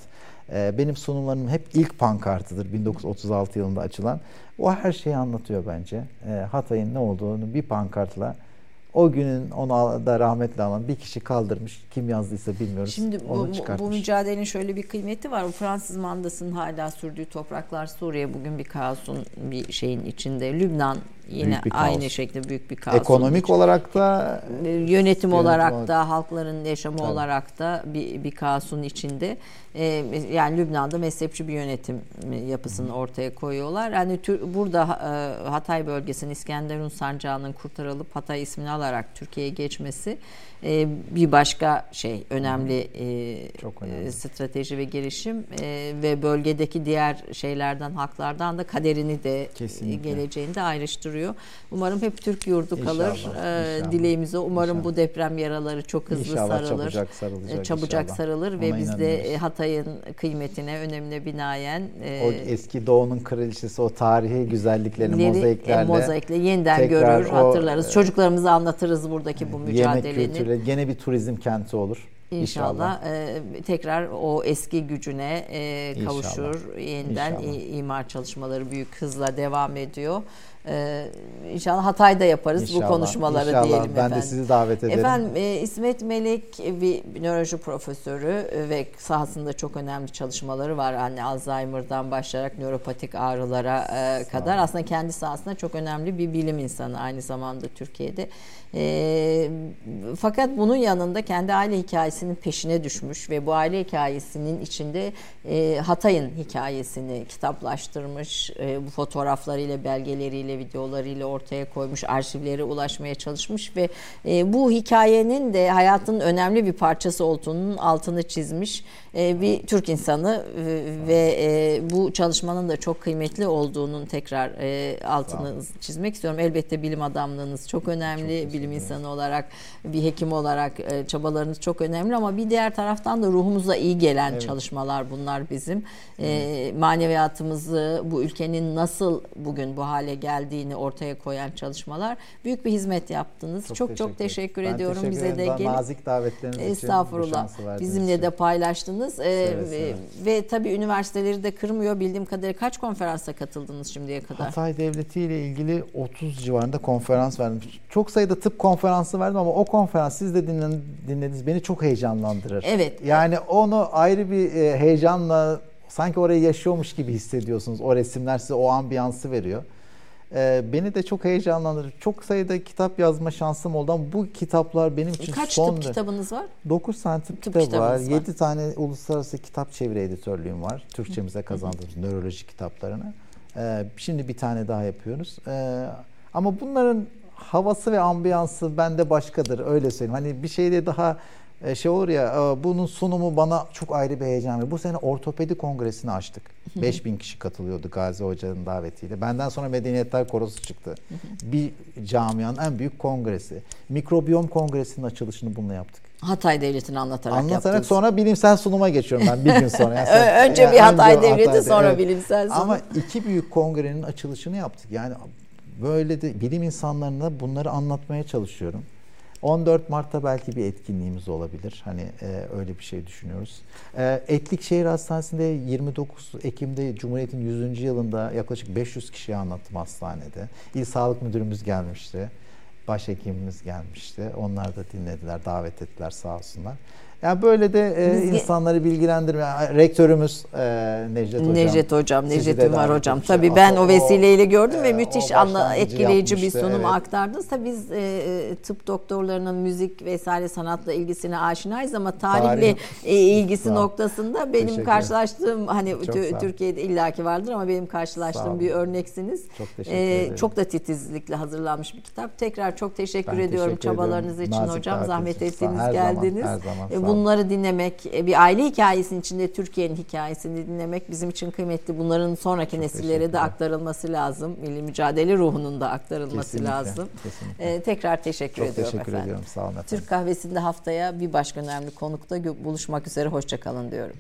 benim sunumlarım hep ilk pankartıdır 1936 yılında açılan. O her şeyi anlatıyor bence. E, Hatay'ın ne olduğunu bir pankartla o günün ona da rahmetle alan bir kişi kaldırmış. Kim yazdıysa bilmiyoruz. Şimdi bu, bu mücadelenin şöyle bir kıymeti var. O Fransız mandasının hala sürdüğü topraklar Suriye bugün bir kaosun bir şeyin içinde. Lübnan yine aynı şekilde büyük bir kaos. Ekonomik için. olarak da yönetim, yönetim olarak, olarak da halkların yaşamı Tabii. olarak da bir, bir kaosun içinde. Ee, yani Lübnan'da mezhepçi bir yönetim yapısını ortaya koyuyorlar. Yani burada e, Hatay bölgesinin İskenderun sancağının kurtarılıp Hatay ismini alarak Türkiye'ye geçmesi e, bir başka şey önemli, e, Çok önemli. strateji ve gelişim ve bölgedeki diğer şeylerden haklardan da kaderini de Kesinlikle. geleceğini de ayrıştırıyor. Umarım hep Türk yurdu kalır. İnşallah, Dileğimize umarım inşallah. bu deprem yaraları çok hızlı inşallah, sarılır. Çabucak sarılacak. Çabucak inşallah. sarılır Ona ve biz de Hatay'ın kıymetine, önemine binaen o eski doğunun kraliçesi o tarihi güzelliklerini mozaiklerle mozaikle yeniden görür, o, hatırlarız. Çocuklarımıza anlatırız buradaki bu mücadelenin. Yemek kültürü gene bir turizm kenti olur. İnşallah, İnşallah. E, tekrar o eski gücüne e, kavuşur. İnşallah. Yeniden İnşallah. imar çalışmaları büyük hızla devam ediyor. Ee, inşallah Hatay'da yaparız inşallah, bu konuşmaları inşallah. diyelim ben efendim. Ben de sizi davet ederim. Efendim e, İsmet Melek bir nöroloji profesörü ve sahasında çok önemli çalışmaları var. Hani Alzheimer'dan başlayarak nöropatik ağrılara e, kadar aslında kendi sahasında çok önemli bir bilim insanı aynı zamanda Türkiye'de. E, fakat bunun yanında kendi aile hikayesinin peşine düşmüş ve bu aile hikayesinin içinde e, Hatay'ın hikayesini kitaplaştırmış, e, bu fotoğraflarıyla, belgeleriyle, videolarıyla ortaya koymuş, arşivlere ulaşmaya çalışmış ve e, bu hikayenin de hayatın önemli bir parçası olduğunun altını çizmiş bir Türk insanı e, ve e, bu çalışmanın da çok kıymetli olduğunun tekrar e, altını çizmek istiyorum. Elbette bilim adamlığınız çok önemli. Çok bilim insanı olarak, bir hekim olarak çabalarınız çok önemli ama bir diğer taraftan da ruhumuza iyi gelen evet. çalışmalar bunlar bizim. E, maneviyatımızı, bu ülkenin nasıl bugün bu hale geldiğini ortaya koyan çalışmalar. Büyük bir hizmet yaptınız. Çok çok teşekkür, çok teşekkür ediyorum teşekkür bize de gelip. Nazik davetleriniz için Estağfurullah. Bizimle için. de paylaştınız. Ee, ve, ve tabii üniversiteleri de kırmıyor. Bildiğim kadarıyla kaç konferansa katıldınız şimdiye kadar? Hatay Devleti ile ilgili 30 civarında konferans verdim. Çok sayıda tıp konferansı verdim ama o konferans siz de dinlediniz beni çok heyecanlandırır. Evet. Yani onu ayrı bir e, heyecanla sanki orayı yaşıyormuş gibi hissediyorsunuz. O resimler size o ambiyansı veriyor. Ee, beni de çok heyecanlandırır. Çok sayıda kitap yazma şansım oldu ama bu kitaplar benim için Kaç son... Kaç tıp kitabınız var? 9 tane tıp, tıp kitabı var. var. 7 tane uluslararası kitap çeviri editörlüğüm var. Türkçemize kazandığımız nöroloji kitaplarını. Ee, şimdi bir tane daha yapıyoruz. Ee, ama bunların havası ve ambiyansı bende başkadır öyle söyleyeyim. Hani bir şeyde daha e, şey olur ya e, bunun sunumu bana çok ayrı bir heyecan veriyor. Bu sene ortopedi kongresini açtık. 5000 kişi katılıyordu Gazi Hoca'nın davetiyle. Benden sonra Medeniyetler Korosu çıktı. bir camianın en büyük kongresi. Mikrobiyom kongresinin açılışını bununla yaptık. Hatay Devleti'ni anlatarak Anlatarak yaptınız. sonra bilimsel sunuma geçiyorum ben bir gün sonra. Yani sen, önce bir Hatay önce Devleti Hatay, sonra evet. bilimsel sunum. Ama iki büyük kongrenin açılışını yaptık. Yani böyle de bilim insanlarına bunları anlatmaya çalışıyorum. 14 Mart'ta belki bir etkinliğimiz olabilir. Hani e, öyle bir şey düşünüyoruz. E, Etlik Şehir Hastanesi'nde 29 Ekim'de Cumhuriyet'in 100. yılında yaklaşık 500 kişiye anlattım hastanede. İl Sağlık Müdürümüz gelmişti. Başhekimimiz gelmişti. Onlar da dinlediler, davet ettiler sağ olsunlar. Yani böyle de e, insanları bilgilendirme. Rektörümüz e, Necdet Hocam. Necdet Hocam, Necdet Ümar Hocam. Tabii ben o, o vesileyle gördüm o, ve müthiş anla, etkileyici bir sunum evet. aktardınız. Tabii biz e, e, tıp doktorlarının müzik vesaire sanatla ilgisine aşinayız ama tarihle Tarih. e, ilgisi noktasında benim karşılaştığım hani Türkiye'de illaki vardır ama benim karşılaştığım bir örneksiniz. Çok teşekkür e, ederim. Çok da titizlikle hazırlanmış bir kitap. Tekrar çok teşekkür ben ediyorum teşekkür çabalarınız için Nazik hocam. Zahmet ettiniz, geldiniz. Zaman, her zaman. Bunları dinlemek, e, bir aile hikayesinin içinde Türkiye'nin hikayesini dinlemek bizim için kıymetli. Bunların sonraki Çok nesillere de aktarılması lazım. Milli mücadele ruhunun da aktarılması kesinlikle, lazım. Kesinlikle. Ee, tekrar teşekkür Çok ediyorum teşekkür efendim. ediyorum. Sağ olun efendim. Türk kahvesinde haftaya bir başka önemli konukta buluşmak üzere. Hoşçakalın diyorum.